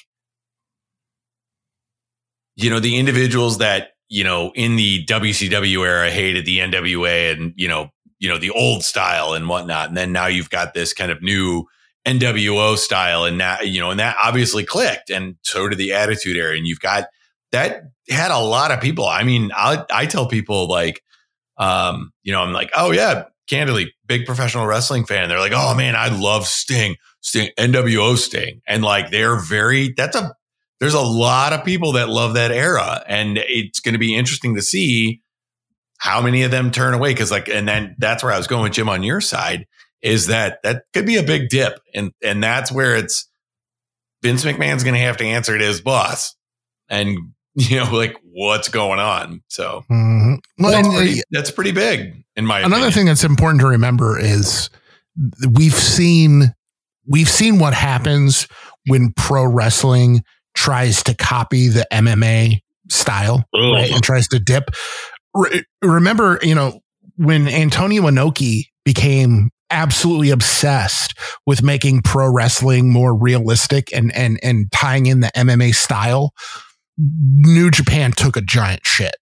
you know, the individuals that, you know, in the WCW era hated the NWA and, you know, you know, the old style and whatnot. And then now you've got this kind of new NWO style and that, you know, and that obviously clicked and so did the attitude era. And you've got that had a lot of people. I mean, I, I tell people like, um, you know, I'm like, oh yeah, candidly, big professional wrestling fan. They're like, oh man, I love Sting, Sting, NWO Sting. And like, they're very, that's a, there's a lot of people that love that era. And it's going to be interesting to see how many of them turn away? Cause like, and then that's where I was going with Jim on your side is that that could be a big dip. And, and that's where it's Vince McMahon's going to have to answer to his boss and, you know, like what's going on. So mm-hmm. well, that's, pretty, that's, pretty, big in my Another opinion. thing that's important to remember is we've seen, we've seen what happens when pro wrestling tries to copy the MMA style right, and tries to dip re- remember, you know, when Antonio Inoki became absolutely obsessed with making pro wrestling more realistic and and and tying in the MMA style, New Japan took a giant shit.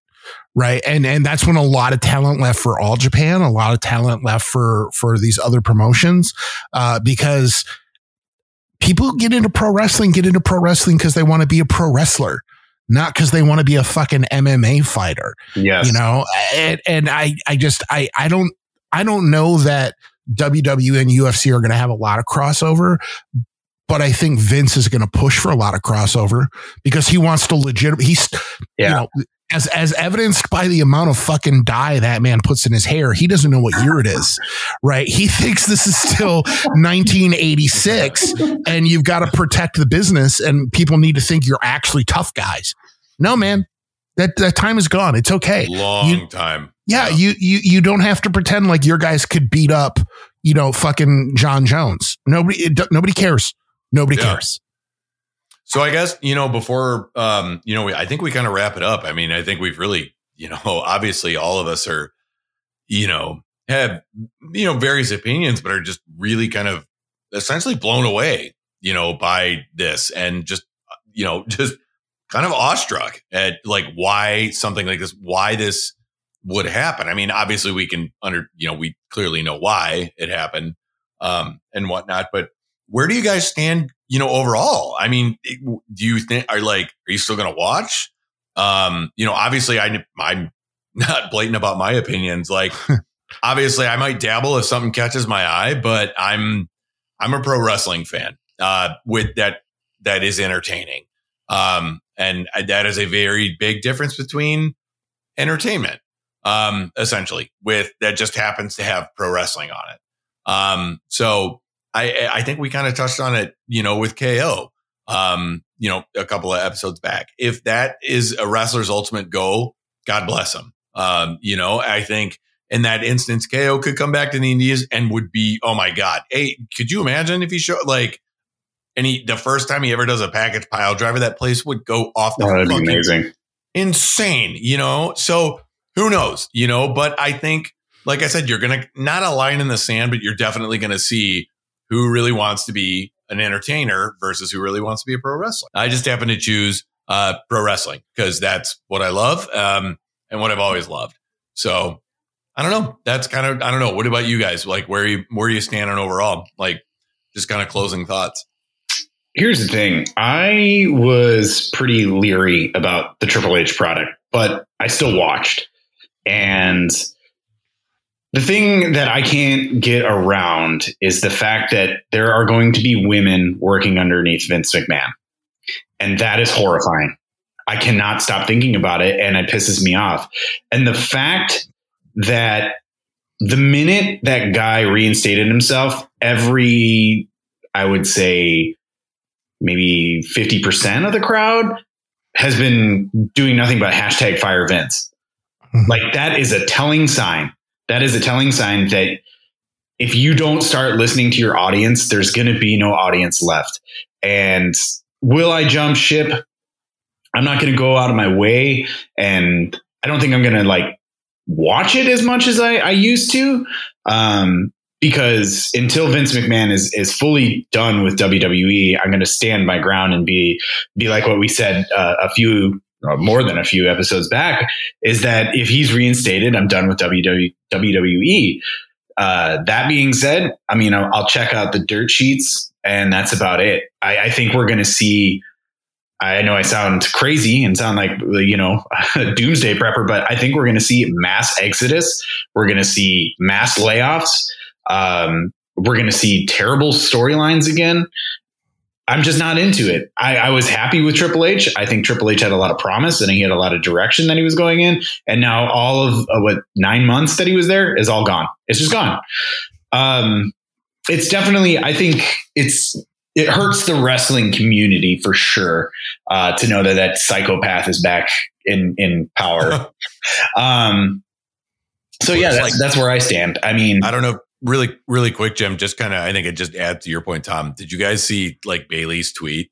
Right. And and that's when a lot of talent left for all Japan, a lot of talent left for for these other promotions. Uh, because people get into pro wrestling, get into pro wrestling because they want to be a pro wrestler not because they want to be a fucking MMA fighter. yeah You know, and, and I, I just, I, I don't, I don't know that WWE and UFC are going to have a lot of crossover, but I think Vince is going to push for a lot of crossover because he wants to legit. He's, yeah. you know, as as evidenced by the amount of fucking dye that man puts in his hair, he doesn't know what year it is, right? He thinks this is still 1986, and you've got to protect the business, and people need to think you're actually tough guys. No, man, that that time is gone. It's okay. Long you, time. Yeah, yeah, you you you don't have to pretend like your guys could beat up, you know, fucking Jon Jones. Nobody it, nobody cares. Nobody yeah. cares. So I guess, you know, before, um, you know, I think we kind of wrap it up. I mean, I think we've really, you know, obviously all of us are, you know, have, you know, various opinions, but are just really kind of essentially blown away, you know, by this and just, you know, just kind of awestruck at like why something like this, why this would happen. I mean, obviously we can under, you know, we clearly know why it happened, um, and whatnot, but where do you guys stand? You know, overall. I mean, do you think are like are you still going to watch? Um, you know, obviously, I I'm not blatant about my opinions. Like, obviously, I might dabble if something catches my eye, but I'm I'm a pro wrestling fan. Uh, with that that is entertaining. Um, and that is a very big difference between entertainment, um, essentially with that just happens to have pro wrestling on it. Um, so I, I think we kind of touched on it, you know, with KO, um, you know, a couple of episodes back. If that is a wrestler's ultimate goal, God bless him. Um, you know, I think in that instance, KO could come back to the Indies and would be, oh my God. Hey, could you imagine if he showed like, and he, the first time he ever does a package pile driver, that place would go off the oh, that'd be amazing. Insane, you know? So who knows, you know? But I think, like I said, you're going to not a line in the sand, but you're definitely going to see who really wants to be an entertainer versus who really wants to be a pro wrestler. I just happen to choose uh, pro wrestling because that's what I love um, and what I've always loved. So I don't know. That's kind of I don't know. What about you guys? Like where you where are you standing overall? Like just kind of closing thoughts. Here's the thing. I was pretty leery about the Triple H product, but I still watched. And the thing that I can't get around is the fact that there are going to be women working underneath Vince McMahon. And that is horrifying. I cannot stop thinking about it and it pisses me off. And the fact that the minute that guy reinstated himself, every, I would say, maybe 50% of the crowd has been doing nothing but hashtag fire Vince. Mm-hmm. Like that is a telling sign. That is a telling sign that if you don't start listening to your audience, there's going to be no audience left. And will I jump ship? I'm not going to go out of my way. And I don't think I'm going to like watch it as much as I, I used to. Um, because until Vince McMahon is is fully done with WWE, I'm going to stand my ground and be be like what we said uh, a few more than a few episodes back is that if he's reinstated, I'm done with WWE. Uh, that being said, I mean, I'll, I'll, check out the dirt sheets, and that's about it. I, I think we're going to see. I know I sound crazy and sound like you know doomsday prepper, but I think we're going to see mass exodus. We're going to see mass layoffs. Um, we're going to see terrible storylines again. I'm just not into it. I, I, was happy with Triple H. I think Triple H had a lot of promise and he had a lot of direction that he was going in. And now all of uh, what nine months that he was there is all gone. It's just gone. Um, it's definitely, I think it's, it hurts the wrestling community for sure uh, to know that that psychopath is back in in power. um, so yeah, that's, like, that's where I stand. I mean, I don't know really, really quick, Jim, just kind of, I think it just adds to your point, Tom. Did you guys see like Bayley's tweet?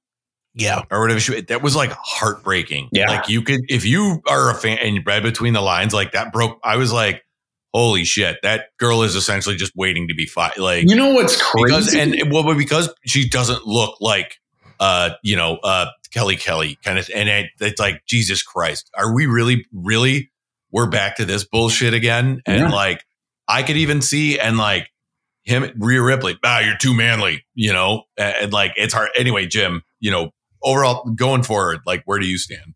Yeah. Or whatever. She, that was like heartbreaking. Yeah. Like you could, if you are a fan and you read between the lines, like that broke, I was like, holy shit, that girl is essentially just waiting to be fired. Like, you know what's crazy? Because, and well, because she doesn't look like, uh, you know, uh, Kelly Kelly kind of, and it, it's like, Jesus Christ, are we really, really, we're back to this bullshit again? And yeah. like, I could even see and like him Rhea Ripley, ah, you're too manly, you know, and, and like it's hard. Anyway, Jim, you know, overall going forward, like where do you stand?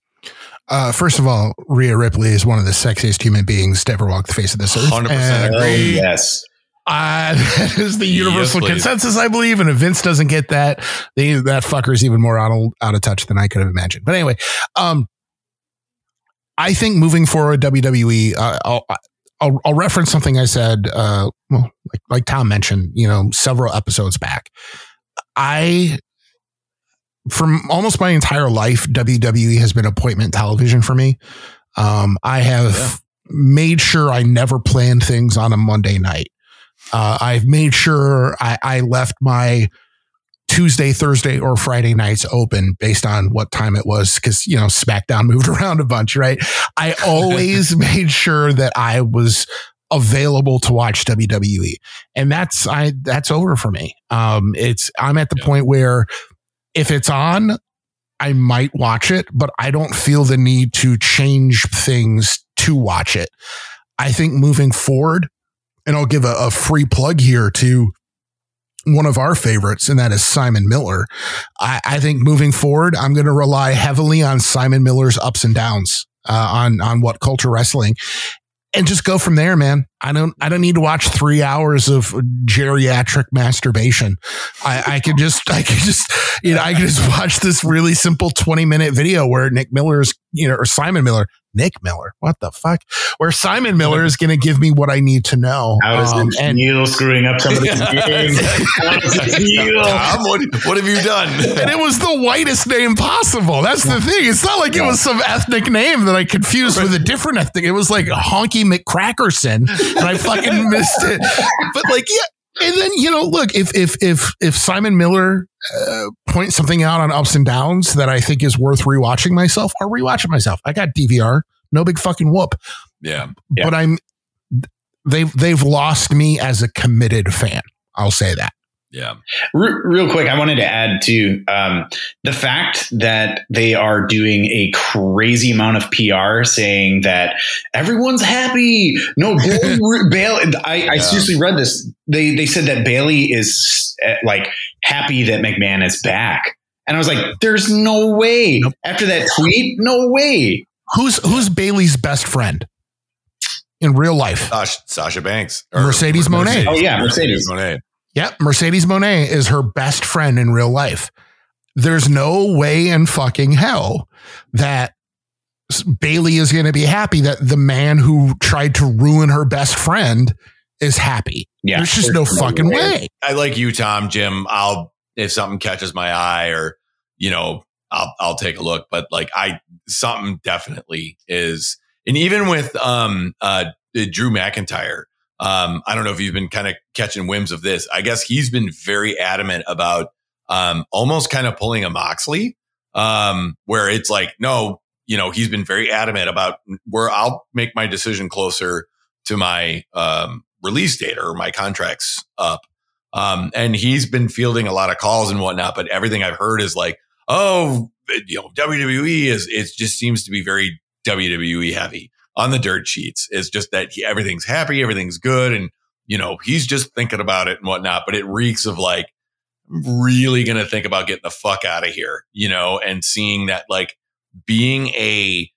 Uh, first of all, Rhea Ripley is one of the sexiest human beings to ever walk the face of this earth. 100% and, agree. Oh, yes. Uh, that is the universal yes, consensus, I believe. And if Vince doesn't get that, they, that fucker is even more out of, out of touch than I could have imagined. But anyway, um, I think moving forward, WWE, uh, I'll, I'll, reference something I said, uh, well, like, like Tom mentioned, you know, several episodes back. I, from almost my entire life, WWE has been appointment television for me. Um, I have yeah. made sure I never planned things on a Monday night. Uh, I've made sure I, I left my Tuesday, Thursday, or Friday nights open based on what time it was because, you know, SmackDown moved around a bunch, right? I always made sure that I was available to watch WWE. And that's I that's over for me. Um it's I'm at the yeah. point where if it's on, I might watch it, but I don't feel the need to change things to watch it. I think moving forward, and I'll give a, a free plug here to one of our favorites, and that is Simon Miller. I, I think moving forward, I'm going to rely heavily on Simon Miller's ups and downs uh, on on WhatCulture Wrestling, and just go from there, man. I don't I don't need to watch three hours of geriatric masturbation. I, I could just I could just you know I could just watch this really simple 20 minute video where Nick Miller's you know or Simon Miller Nick Miller. What the fuck? Where Simon Miller is going to give me what I need to know. How does Um, and feel screwing up somebody's game? Tom, what, what have you done? and it was the whitest name possible. That's the thing. It's not like it was some ethnic name that I confused with a different ethnic. It was like Honky McCrackerson, and I fucking missed it. But like, yeah. And then you know, look if if if if Simon Miller uh, points something out on ups and downs that I think is worth rewatching myself, I'll rewatch it myself. I got DVR, no big fucking whoop. yeah. Yeah. But I'm they've they've lost me as a committed fan. I'll say that. Yeah. Re- real quick, I wanted to add to um, the fact that they are doing a crazy amount of PR saying that everyone's happy. No, Bayley, Bayley I, I seriously read this. They they said that Bayley is uh, like happy that McMahon is back, and I was like, "There's no way." Nope. After that tweet, no way. Who's who's Bayley's best friend in real life? Sasha, Sasha Banks. Mercedes Moné. Oh, yeah, Mercedes. Moné. Yep, Mercedes Moné is her best friend in real life. There's no way in fucking hell that Bayley is going to be happy that the man who tried to ruin her best friend is happy. Yeah, There's just no fucking way. I like you, Tom, Jim. I'll if something catches my eye or you know, I'll I'll take a look. But like I something definitely is and even with um uh Drew McIntyre, um, I don't know if you've been kind of catching whims of this. I guess he's been very adamant about um almost kind of pulling a Moxley, um, where it's like, no, you know, he's been very adamant about where I'll make my decision closer to my um release date or my contracts up. Um, and he's been fielding a lot of calls and whatnot, but everything I've heard is like, oh, you know, WWE is, it just seems to be very WWE heavy on the dirt sheets. It's just that he, everything's happy, everything's good. And, you know, he's just thinking about it and whatnot, but it reeks of like, really going to think about getting the fuck out of here, you know, and seeing that like being a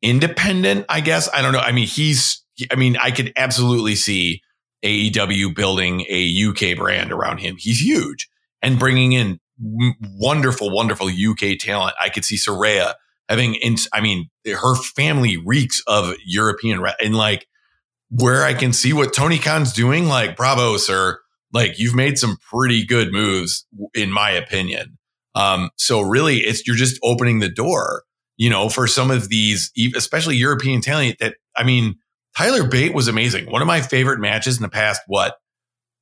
independent, I guess. I don't know. I mean, he's, I mean, I could absolutely see AEW building a UK brand around him. He's huge and bringing in wonderful, wonderful UK talent. I could see Saraya having, in, I mean, her family reeks of European and like where I can see what Tony Khan's doing. Like, bravo, sir. Like, you've made some pretty good moves, in my opinion. Um, so really, it's you're just opening the door, you know, for some of these, especially European talent. That I mean, Tyler Bate was amazing. One of my favorite matches in the past, what,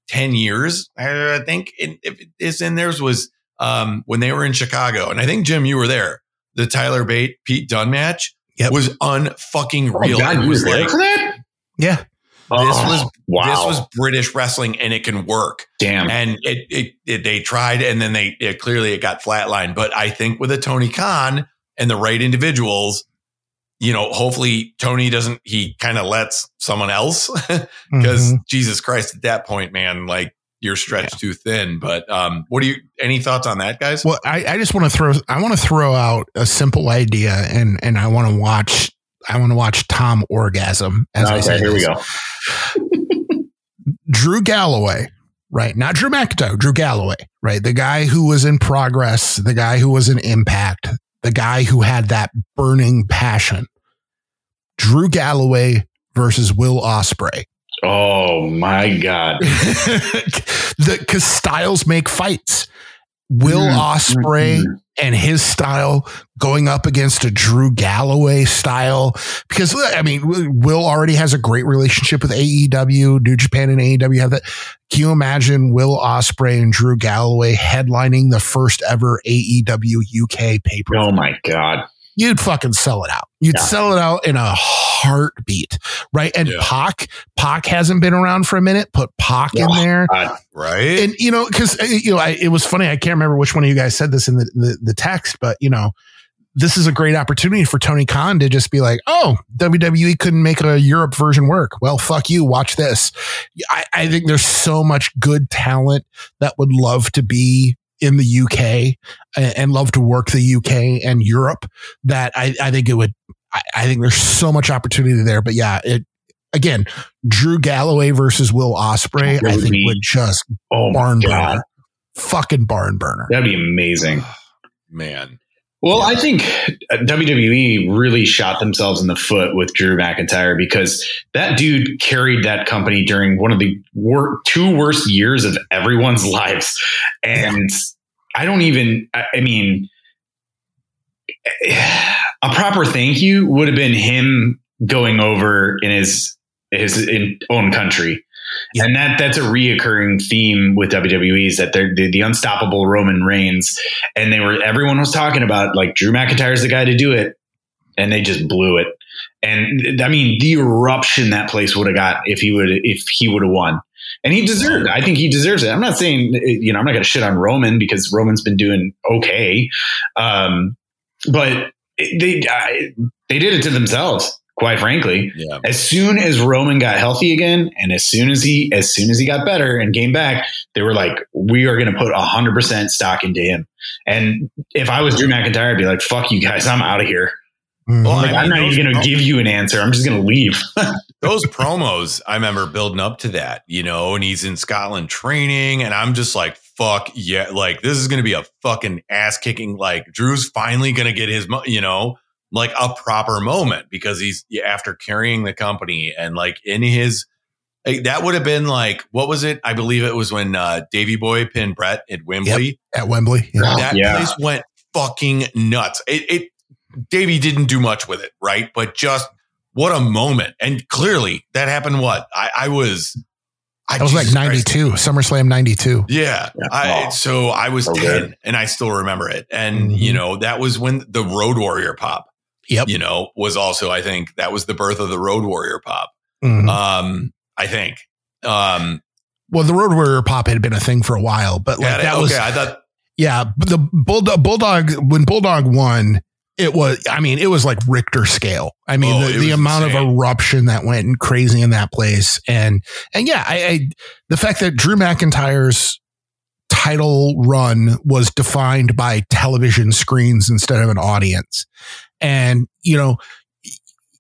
10 years, I think, in, if it is in theirs was um, when they were in Chicago. And I think, Jim, you were there. The Tyler Bate, Pete Dunne match Yep. was unfucking real. Oh. God, it you was were like, for that? Yeah. this Oh, was, wow. this was British wrestling and it can work damn. and it, it, it they tried and then they it, clearly it got flatlined but i think with a tony khan and the right individuals you know hopefully tony doesn't he kind of lets someone else because Mhm. jesus christ at that point man like you're stretched too thin but um what do you any thoughts on that guys Well, I, I just want to throw I want to throw out a simple idea and and I want to watch I want to watch Tom orgasm as I say okay, here we go. Drew Galloway, right? Not Drew McIntyre, Drew Galloway, right? The guy who was in progress, the guy who was in impact, the guy who had that burning passion. Drew Galloway versus Will Ospreay. Oh my god. the because styles make fights. Will Mm, Ospreay mm, and his style going up against a Drew Galloway style because I mean Will already has a great relationship with AEW, New Japan and AEW have that. Can you imagine Will Ospreay and Drew Galloway headlining the first ever AEW UK paper? Oh my god. You'd fucking sell it out. You'd Yeah. sell it out in a heartbeat, right? And Yeah. Pac, Pac hasn't been around for a minute. Put Pac in Oh, there God. right and you know because uh, you know I, it was funny i can't remember which one of you guys said this in the, the the text but you know this is a great opportunity for Tony Khan to just be like, oh, WWE couldn't make a Europe version work. Well, fuck you. Watch this. I, I think there's so much good talent that would love to be in the UK and, and love to work the UK and Europe that I, I think it would, I, I think there's so much opportunity there. But yeah, it, again, Drew Galloway versus Will Ospreay, That I think be- would just Oh barn burner. Fucking barn burner. that'd be amazing. Man. Well, I think uh, WWE really shot themselves in the foot with Drew McIntyre because that dude carried that company during one of the wor- two worst years of everyone's lives. And I don't even, I, I mean, a proper thank you would have been him going over in his his in own country. Yeah. And that that's a reoccurring theme with WWE is that they're the, the unstoppable Roman Reigns and they were everyone was talking about like Drew McIntyre's the guy to do it, and they just blew it. And I mean, the eruption that place would have got if he would if he would have won, and he deserved. I think he deserves it. I'm not saying you know I'm not going to shit on Roman because Roman's been doing okay, um, but they I, they did it to themselves. Quite frankly, Yeah. as soon as Roman got healthy again, and as soon as he as soon as he got better and came back, they were like, "We are going to put hundred percent stock into him." And if I was Drew McIntyre, I'd be like, "Fuck you guys, I'm out of here. Mhm. Well, Like, I I'm mean, not even going to give you an answer. I'm just going to leave." those promos, I remember building up to that, you know, and he's in Scotland training, and I'm just like, fuck yeah, like this is gonna be a fucking ass kicking. Like Drew's finally gonna get his, you know, like a proper moment because he's after carrying the company and like in his. like, that would have been like what was it? I believe it was when uh, Davey Boy pinned Bret at Wembley. At Wembley. Yeah. That Yeah. place went fucking nuts. It, it Davey didn't do much with it, right? But just what a moment. And clearly that happened what? I, I was I That was like Jesus Christ. 92, SummerSlam 92. Yeah. Yeah. I, so I was So 10 and I still remember it. And, Mhm. you know, that was when the Road Warrior pop, Yep. you know, was also, I think that was the birth of the Road Warrior pop. Mhm. Um, I think. Um, well, the Road Warrior pop had been a thing for a while, but like that okay. was, I thought, yeah, but the Bulldog, Bulldog, when Bulldog won, it was, I mean, it was like Richter scale. I mean, Oh, the, the was amount of eruption that went crazy in that place. And, and yeah, I, I, the fact that Drew McIntyre's title run was defined by television screens instead of an audience. And, you know,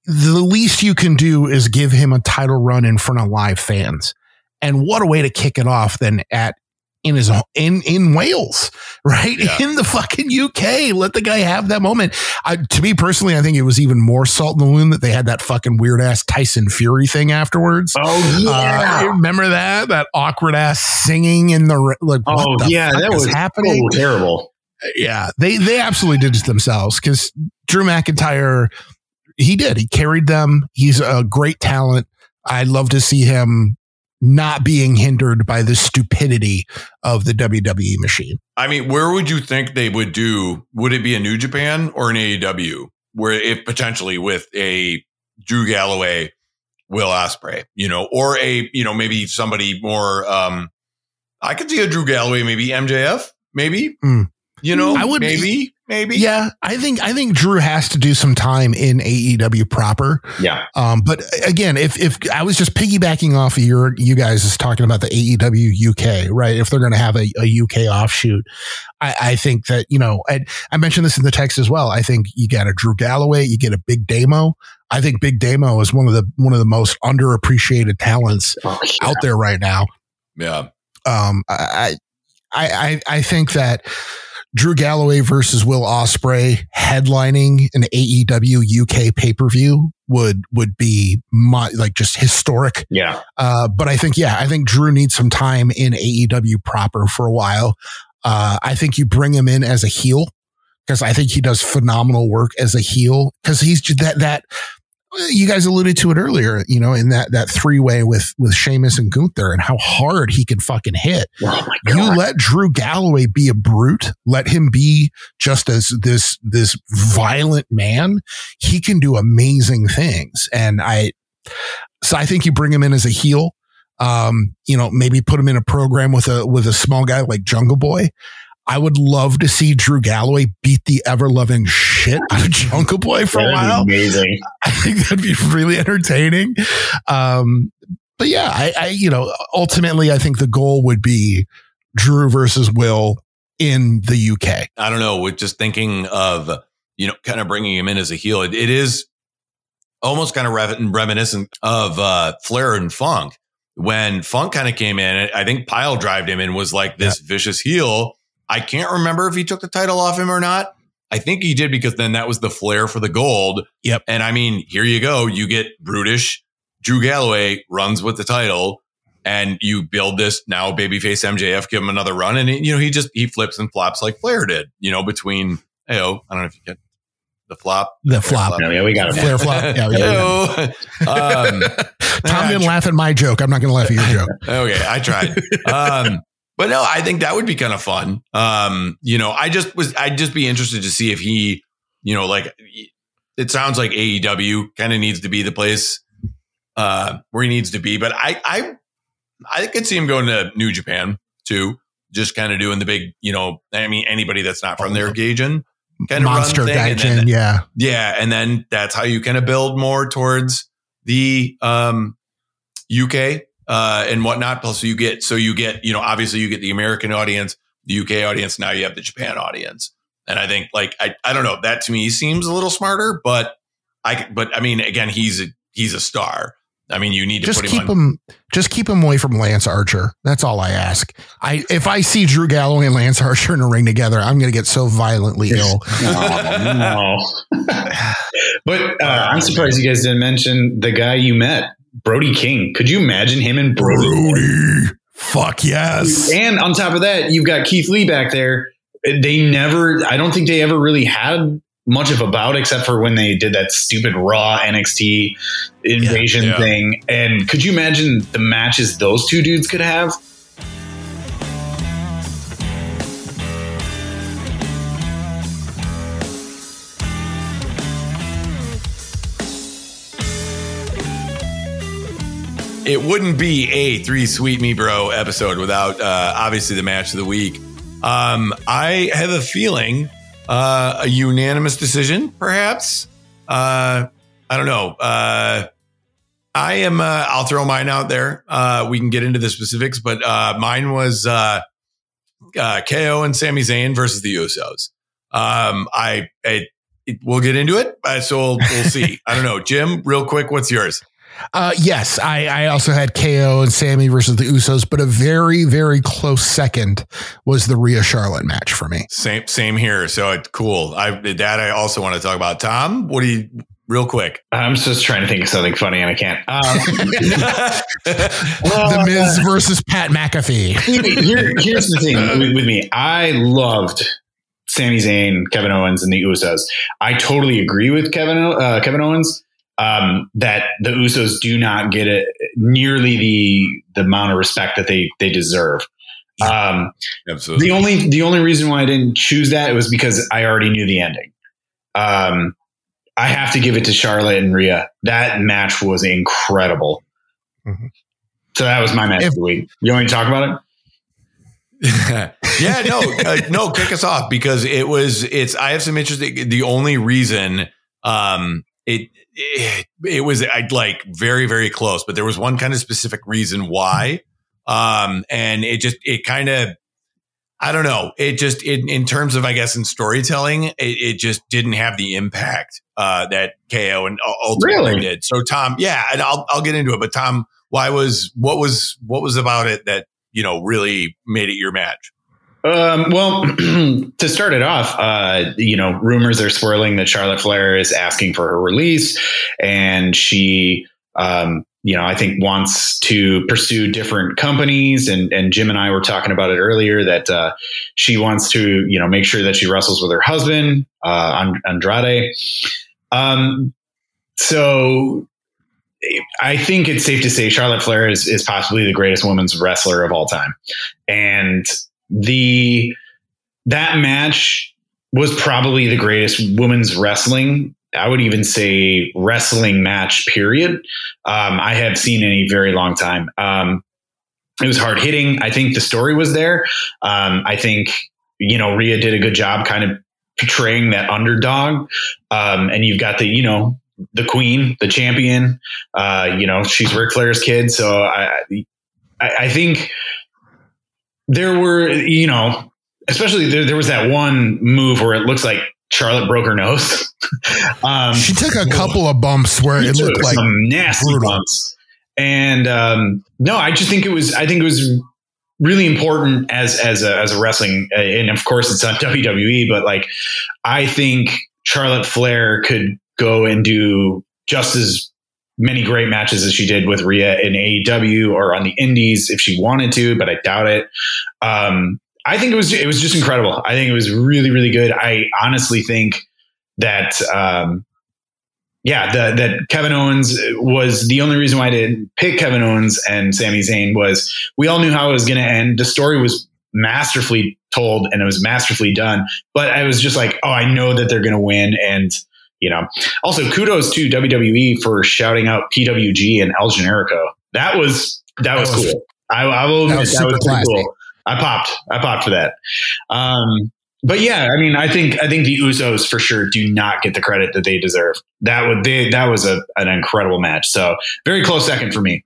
the least you can do is give him a title run in front of live fans. And what a way to kick it off than at in his in in Wales, right? Yeah. In the fucking UK. Let the guy have that moment. I, to me personally, I think it was even more salt in the wound that they had that fucking weird ass Tyson Fury thing afterwards. oh Uh, remember that that awkward ass singing in the like what oh the yeah, that was happening so terrible. Yeah, they they absolutely did it themselves because Drew McIntyre, he did. He carried them. He's a great talent. I'd love to see him not being hindered by the stupidity of the WWE machine. I mean, where would you think they would do? Would it be a New Japan or an AEW? Where if potentially with a Drew Galloway, Will Ospreay, you know, or a you know maybe somebody more. um I could see a Drew Galloway, maybe MJF, maybe. Hmm. You know, I would- maybe, maybe. Yeah, I think I think Drew has to do some time in AEW proper. Yeah, Um, but again, if if I was just piggybacking off of your you guys is talking about the AEW UK, right? If they're going to have a, a UK offshoot, I, I think that you know I, I mentioned this in the text as well. I think you get a Drew Galloway, you get a Big Damo. I think Big Damo is one of the one of the most underappreciated talents Oh, yeah. out there right now. yeah. Um, I I I, I think that. Drew Galloway versus Will Ospreay headlining an AEW UK pay per view would would be my, like just historic. yeah. Uh, but I think yeah, I think Drew needs some time in AEW proper for a while. Uh, I think you bring him in as a heel because I think he does phenomenal work as a heel because he's that that you guys alluded to it earlier, you know, in that that three way with with Sheamus and Gunther and how hard he can fucking hit Oh you let Drew Galloway be a brute, let him be just as this this violent man, he can do amazing things. And I so I think you bring him in as a heel. Um, you know, maybe put him in a program with a with a small guy like Jungle Boy. I would love to see Drew Galloway beat the ever loving shit out of Jungle Boy for a That'd be while. amazing. I think that'd be really entertaining. Um, but yeah, I, I, you know, ultimately, I think the goal would be Drew versus Will in the UK. I don't know. With just thinking of you know, kind of bringing him in as a heel, it, it is almost kind of reminiscent of uh, Flair and Funk. When Funk kind of came in, I think Pile drived him and was like this yeah. vicious heel. I can't remember if he took the title off him or not. I think he did because then that was the flair for the gold. Yep. And I mean, here you go. You get brutish. Drew Galloway runs with the title and you build this now babyface MJF, give him another run. And, you know, he just, he flips and flops like Flair did, you know, between, you know, I don't know if you get the flop. The flop. flop. No, yeah, we got it. Flair flop. Yeah, we got it. um, Tom didn't laugh at my joke. I'm not going to laugh at your joke. okay. I tried. Um, but no, I think that would be kind of fun. Um, you know, I just was, I'd just be interested to see if he, you know, like it sounds like AEW kind of needs to be the place uh, where he needs to be. But I, I, I could see him going to New Japan too, just kind of doing the big, you know, I mean, anybody that's not from there, Gaijin kind of monster Gaijin, yeah, yeah, and then that's how you kind of build more towards the um, UK uh, and whatnot. Plus, you get so you get you know obviously you get the American audience, the UK audience. Now you have the Japan audience, and I think like I I don't know that to me seems a little smarter, but I but I mean again he's a, he's a star. I mean, you need to just him keep on- him, just keep him away from Lance Archer. That's all I ask. I if I see Drew Galloway and Lance Archer in a ring together, I'm going to get so violently ill. oh, no. but uh, I'm surprised you guys didn't mention the guy you met, Brody King. Could you imagine him and Brody? Brody. Fuck yes. And on top of that, you've got Keith Lee back there. They never, I don't think they ever really had much of a bout except for when they did that stupid Raw NXT invasion Yeah, yeah. thing. And could you imagine the matches those two dudes could have? It wouldn't be a three sweet me bro episode without uh, obviously the match of the week. Um, I have a feeling uh, a unanimous decision, perhaps. Uh, I don't know. Uh, I am. Uh, I'll throw mine out there. Uh, we can get into the specifics, but uh, mine was uh, uh, KO and Sami Zayn versus the Usos. Um, I, I it, we'll get into it, uh, so we'll, we'll see. I don't know, Jim. Real quick, what's yours? Uh, yes, I, I also had KO and Sami versus the Usos, but a very, very close second was the Rhea Charlotte match for me. Same, same here. So it's cool. I that I also want to talk about. Tom, what do you? Real quick. I'm just trying to think of something funny and I can't. Um, the Miz versus Pat McAfee. Here, here's the thing with, with me. I loved Sami Zayn, Kevin Owens, and the Usos. I totally agree with Kevin uh, Kevin Owens um, that the Usos do not get it nearly the the amount of respect that they they deserve. Um, Absolutely. the only the only reason why I didn't choose that was because I already knew the ending. Um, I have to give it to Charlotte and Rhea. That match was incredible. Mhm. So that was my match If- of the week. You want me to talk about it? yeah, no, uh, no, kick us off because it was. It's. I have some interesting. The only reason, um, it it, it was I'd like very very close, but there was one kind of specific reason why, um, and it just it kind of. I don't know. It just in, in terms of I guess in storytelling, it, it just didn't have the impact uh, that KO and ultimately Really? did. So Tom, yeah, and I'll I'll get into it. But Tom, why was what was what was about it that you know really made it your match? Um, well, to start it off, uh, you know, rumors are swirling that Charlotte Flair is asking for her release, and she, um, you know, I think wants to pursue different companies. And and Jim and I were talking about it earlier that uh, she wants to, you know, make sure that she wrestles with her husband, uh, Andrade. Um, so. I think it's safe to say Charlotte Flair is, is possibly the greatest women's wrestler of all time. And the that match was probably the greatest women's wrestling i would even say wrestling match period um, i have seen in a very long time um, it was hard hitting i think the story was there um, i think you know Rhea did a good job kind of portraying that underdog. Um, and you've got the, you know, the queen, the champion, uh, you know, she's Ric Flair's kid. So I, I, I think there were, you know, especially there, there was that one move where it looks like Charlotte broke her nose. um, she took a couple of bumps where it looked like some nasty brutal. bumps. And um, no, I just think it was. I think it was really important as as a, as a wrestling, and of course it's on WWE. But like, I think Charlotte Flair could go and do just as many great matches as she did with Rhea in AEW or on the Indies if she wanted to, but I doubt it. Um, I think it was it was just incredible. I think it was really really good. I honestly think that um, yeah, the, that Kevin Owens was the only reason why I didn't pick Kevin Owens and Sami Zayn was we all knew how it was going to end. The story was masterfully told and it was masterfully done, but I was just like, oh, I know that they're going to win. And, you know, also kudos to WWE for shouting out PWG and El Generico. That was, that was, that was cool. I, I will admit that was, that was pretty cool. I popped. I popped for that. Um, but yeah, I mean, I think I think the Usos for sure do not get the credit that they deserve. That would they that was a, an incredible match. So very close second for me.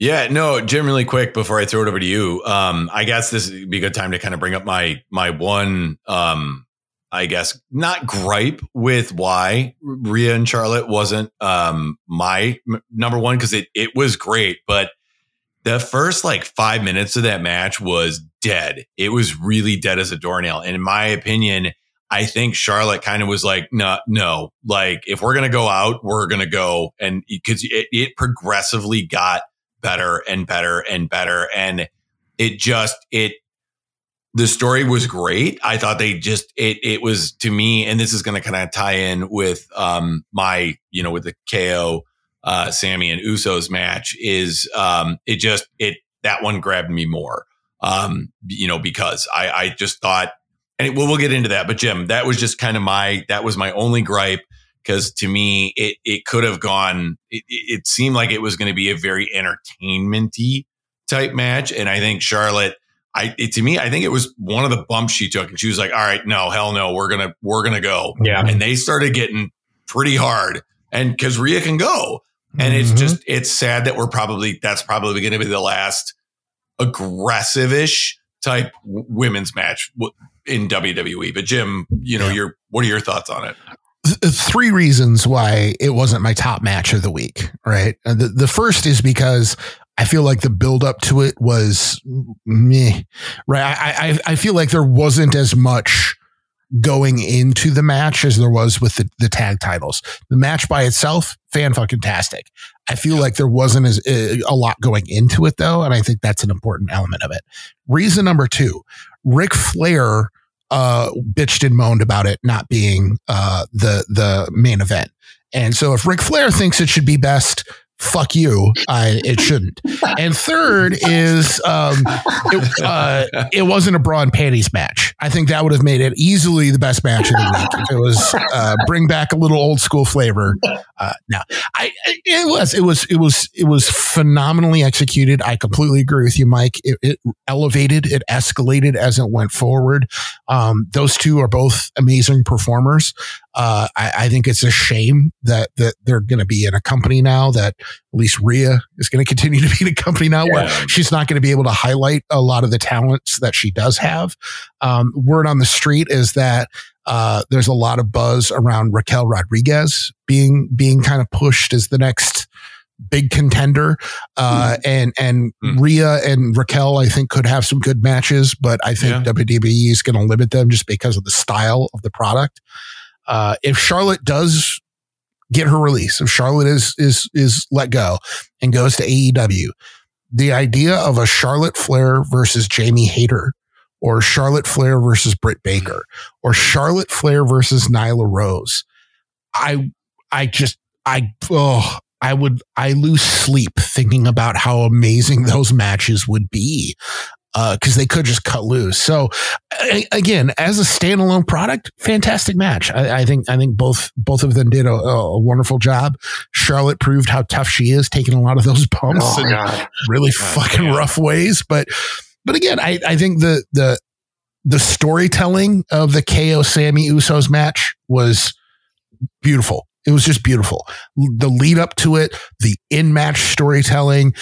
Yeah, no, Jim, really quick before I throw it over to you. Um, I guess this would be a good time to kind of bring up my my one um I guess not gripe with why Rhea and Charlotte wasn't um my m- number one because it it was great, but the first like five minutes of that match was dead. It was really dead as a doornail. And in my opinion, I think Charlotte kind of was like, no, no, like if we're to go out, we're to go. And because it, it progressively got better and better and better. And it just, it, the story was great. I thought they just, it, it was to me, and this is going to kind of tie in with, um, my, you know, with the KO, uh, Sami and Usos match is, um, it just, it, that one grabbed me more um, you know, because I, I just thought, and it, well, we'll get into that. But Jim, that was just kind of my, that was my only gripe because to me, it, it could have gone, it, it seemed like it was going to be a very entertainmenty type match. And I think Charlotte, I, it, to me, I think it was one of the bumps she took and she was like, all right, no, hell no, we're going to, we're going to go. Yeah. And they started getting pretty hard and cause Rhea can go. And mm-hmm. it's just, it's sad that we're probably, that's probably going to be the last aggressive-ish type women's match in WWE. But Jim, you know, yeah. your what are your thoughts on it? Three reasons why it wasn't my top match of the week. Right, uh, the the first is because I feel like the build up to it was me. Right, I I, I feel like there wasn't as much going into the match as there was with the, the tag titles. The match by itself, fan fucking tastic. I feel like there wasn't as uh, a lot going into it though, and I think that's an important element of it. Reason number two: Ric Flair uh, bitched and moaned about it not being uh, the the main event. And so if Ric Flair thinks it should be best, fuck you. I, it shouldn't. And third is um, it, uh, it wasn't a bra and panties match. I think that would have made it easily the best match of the week. If it was uh, bring back a little old school flavor. Uh, I it was it was it was it was phenomenally executed. I completely agree with you, Mike. It, it elevated, it escalated as it went forward. Um, those two are both amazing performers. Uh, I, I, think it's a shame that that they're going to be in a company now that at least Rhea is going to continue to be in a company now yeah. where she's not going to be able to highlight a lot of the talents that she does have. Um, word on the street is that uh, there's a lot of buzz around Raquel Rodriguez being being kind of pushed as the next big contender. Uh, mm. and, and mm. Rhea and Raquel, I think could have some good matches, but I think yeah. WWE is going to limit them just because of the style of the product. Uh, if Charlotte does get her release, if Charlotte is is is let go and goes to AEW, the idea of a Charlotte Flair versus Jamie Hayter, or Charlotte Flair versus Britt Baker, or Charlotte Flair versus Nyla Rose, I I just I oh I would I lose sleep thinking about how amazing those matches would be because uh, they could just cut loose. So again, as a standalone product, fantastic match. I, I, think I think both both of them did a, a, wonderful job. Charlotte proved how tough she is, taking a lot of those bumps oh, in God. really God, fucking rough ways. But but again, I, I think the the the storytelling of the KO Sami Usos match was beautiful. It was just beautiful. The lead up to it, the in match storytelling,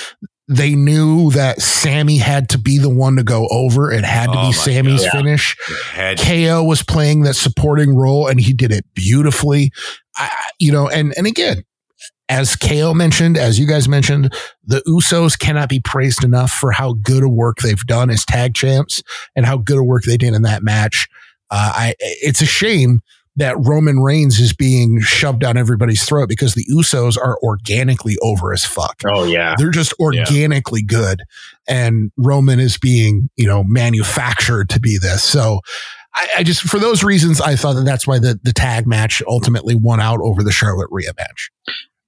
they knew that Sami had to be the one to go over. It had to Oh be Sami's God. finish. Had KO was playing that supporting role and he did it beautifully. I, you know, and, and again, as KO mentioned, as you guys mentioned, the Usos cannot be praised enough for how good a work they've done as tag champs and how good a work they did in that match. Uh, I, it's a shame that Roman Reigns is being shoved down everybody's throat because the Usos are organically over as fuck. Oh yeah. They're just organically good. And Roman is being, you know, manufactured to be this. So I, I just, for those reasons, I thought that that's why the, the tag match ultimately won out over the Charlotte Rhea match.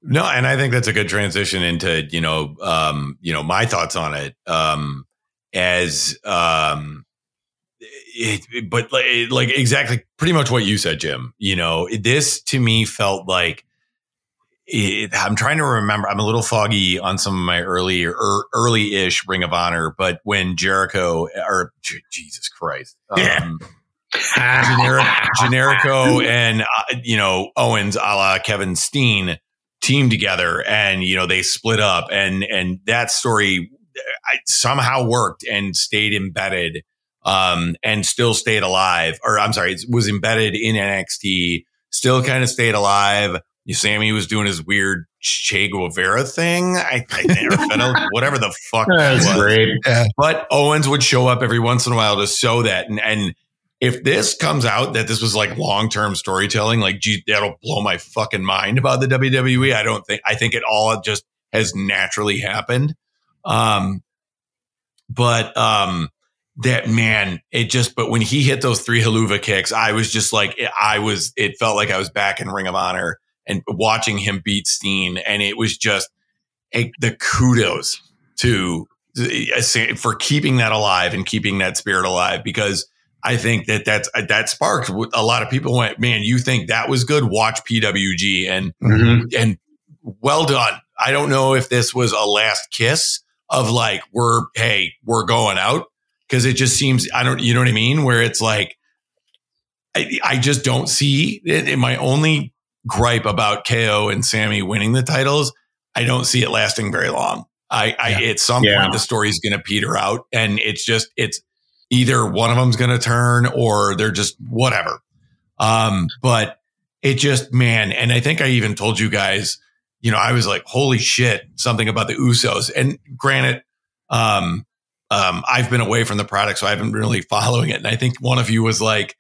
No, and I think that's a good transition into you know, um, you know, my thoughts on it. Um, as um, it, it- but like, like exactly, pretty much what you said, Jim. You know, this to me felt like. It, I'm trying to remember. I'm a little foggy on some of my early or early-ish Ring of Honor, but when Jericho or J- Jesus Christ, Yeah. um, generic, Generico and uh, you know Owens, a la Kevin Steen, team together, and you know they split up, and and that story I, somehow worked and stayed embedded, um, and still stayed alive. Or I'm sorry, it was embedded in NXT, still kind of stayed alive. Sami was doing his weird Che Guevara thing, I, I think, whatever the fuck That's it was great. but Owens would show up every once in a while to show that. And, and if this comes out that this was like long term storytelling, like, gee, that'll blow my fucking mind about the WWE. I don't think, I think it all just has naturally happened. Um, but, um, that man, it just, but when he hit those three Helluva kicks, I was just like, I was, it felt like I was back in Ring of Honor and watching him beat Steen. And it was just a, the kudos to eh, for keeping that alive and keeping that spirit alive because I think that that's eh, that sparked a lot of people went man you think that was good watch PWG and Mhm. and well done I don't know if this was a last kiss of like we're hey we're going out because it just seems I don't you know what I mean where it's like I, I just don't see it in my only gripe about KO and Sami winning the titles I don't see it lasting very long I, I at some Yeah. point the story's going to peter out, and it's just it's either one of them's going to turn or they're just whatever. Um, but it just man, and I think I even told you guys, you know, I was like, holy shit, something about the Usos. And granted, um, um, I've been away from the product, so I haven't been really following it. And I think one of you was like,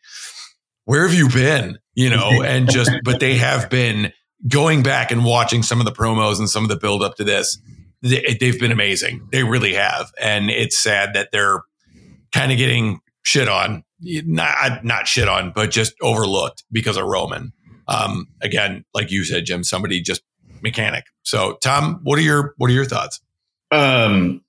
where have you been? You know, and just, but they have been going back and watching some of the promos and some of the build up to this they, they've been amazing. They really have. And it's sad that they're kind of getting shit on, not, not shit on, but just overlooked because of Roman. Um, again, like you said, Jim, somebody just mechanic. So Tom, what are your, what are your thoughts? Um,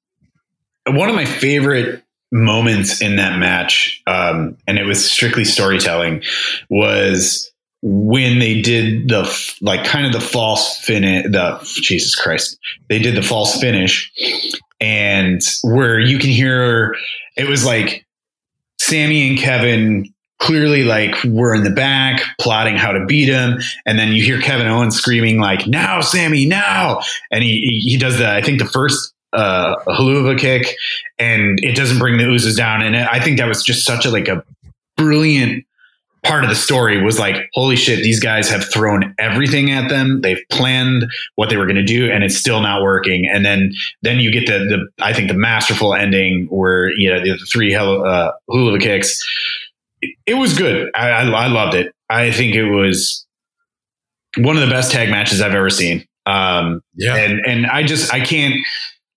one of my favorite moments in that match, um, and it was strictly storytelling, was when they did the like kind of the false finish. The Jesus Christ, they did the false finish, and where you can hear it was like Sami and Kevin clearly like we're in the back plotting how to beat him and then you hear Kevin Owens screaming like now Sami now and he he, does the I think the first uh Helluva kick and it doesn't bring the Usos down. And I think that was just such a like a brilliant part of the story was like holy shit these guys have thrown everything at them. They've planned what they were going to do and it's still not working. And then then you get the the I think the masterful ending where you know the three hel- uh, hula kicks. It, it was good. I, I I loved it. I think it was one of the best tag matches I've ever seen. Um Yeah. and and I just I can't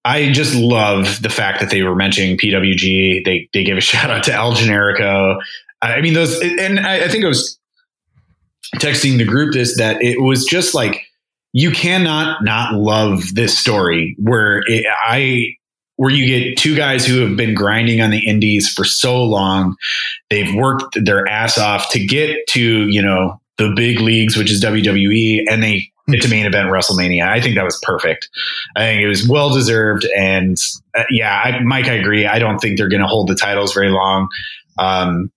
I just love the fact that they were mentioning PWG. They they gave a shout out to El Generico. I mean those, and I, I think I was texting the group this that it was just like you cannot not love this story where it, I where you get two guys who have been grinding on the indies for so long. They've worked their ass off to get to you know the big leagues, which is WWE, and they to main event WrestleMania. I think that was perfect. I think it was well deserved. And uh, yeah, I, Mike, I agree. I don't think they're going to hold the titles very long. Um,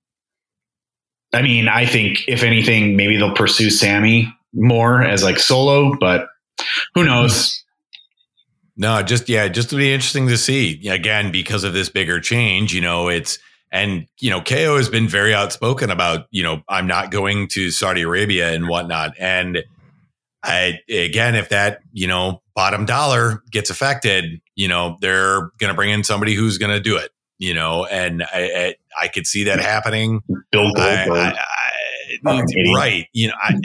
I mean, I think if anything, maybe they'll pursue Sami more as like solo, but who knows? No, just yeah, just to be interesting to see again because of this bigger change. You know, it's and you know KO has been very outspoken about you know I'm not going to Saudi Arabia and whatnot. And I again, if that you know bottom dollar gets affected, you know they're going to bring in somebody who's going to do it. You know, and I, I, I could see that happening. Bill Goldberg. Right. You know, I,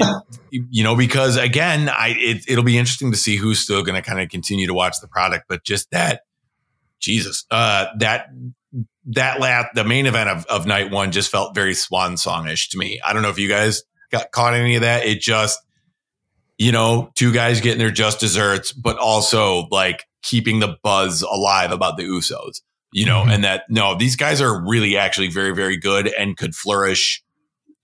you know, because again, I it, it'll be interesting to see who's still going to kind of continue to watch the product. But just that, Jesus, uh, that that last the main event of, of night one just felt very swan songish to me. I don't know if you guys got caught any of that. It just, you know, two guys getting their just desserts, but also like keeping the buzz alive about the Usos you know, mm-hmm. and that no, these guys are really actually very, very good and could flourish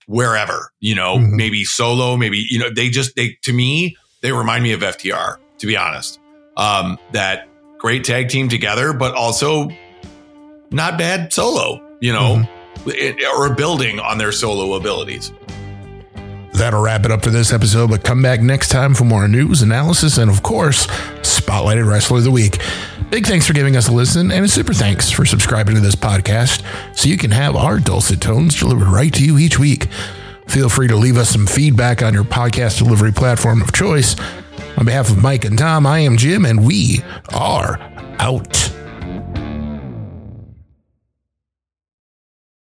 wherever, you know, mm-hmm. maybe solo, maybe, you know, they just, they, to me, they remind me of FTR, to be honest. Um, that great tag team together, but also not bad solo, you know, mm-hmm. it, or building on their solo abilities. That'll wrap it up for this episode, but come back next time for more news, analysis, and of course, Spotlighted Wrestler of the Week. Big thanks for giving us a listen, and a super thanks for subscribing to this podcast so you can have our dulcet tones delivered right to you each week. Feel free to leave us some feedback on your podcast delivery platform of choice. On behalf of Mike and Tom, I am Jim, and we are out.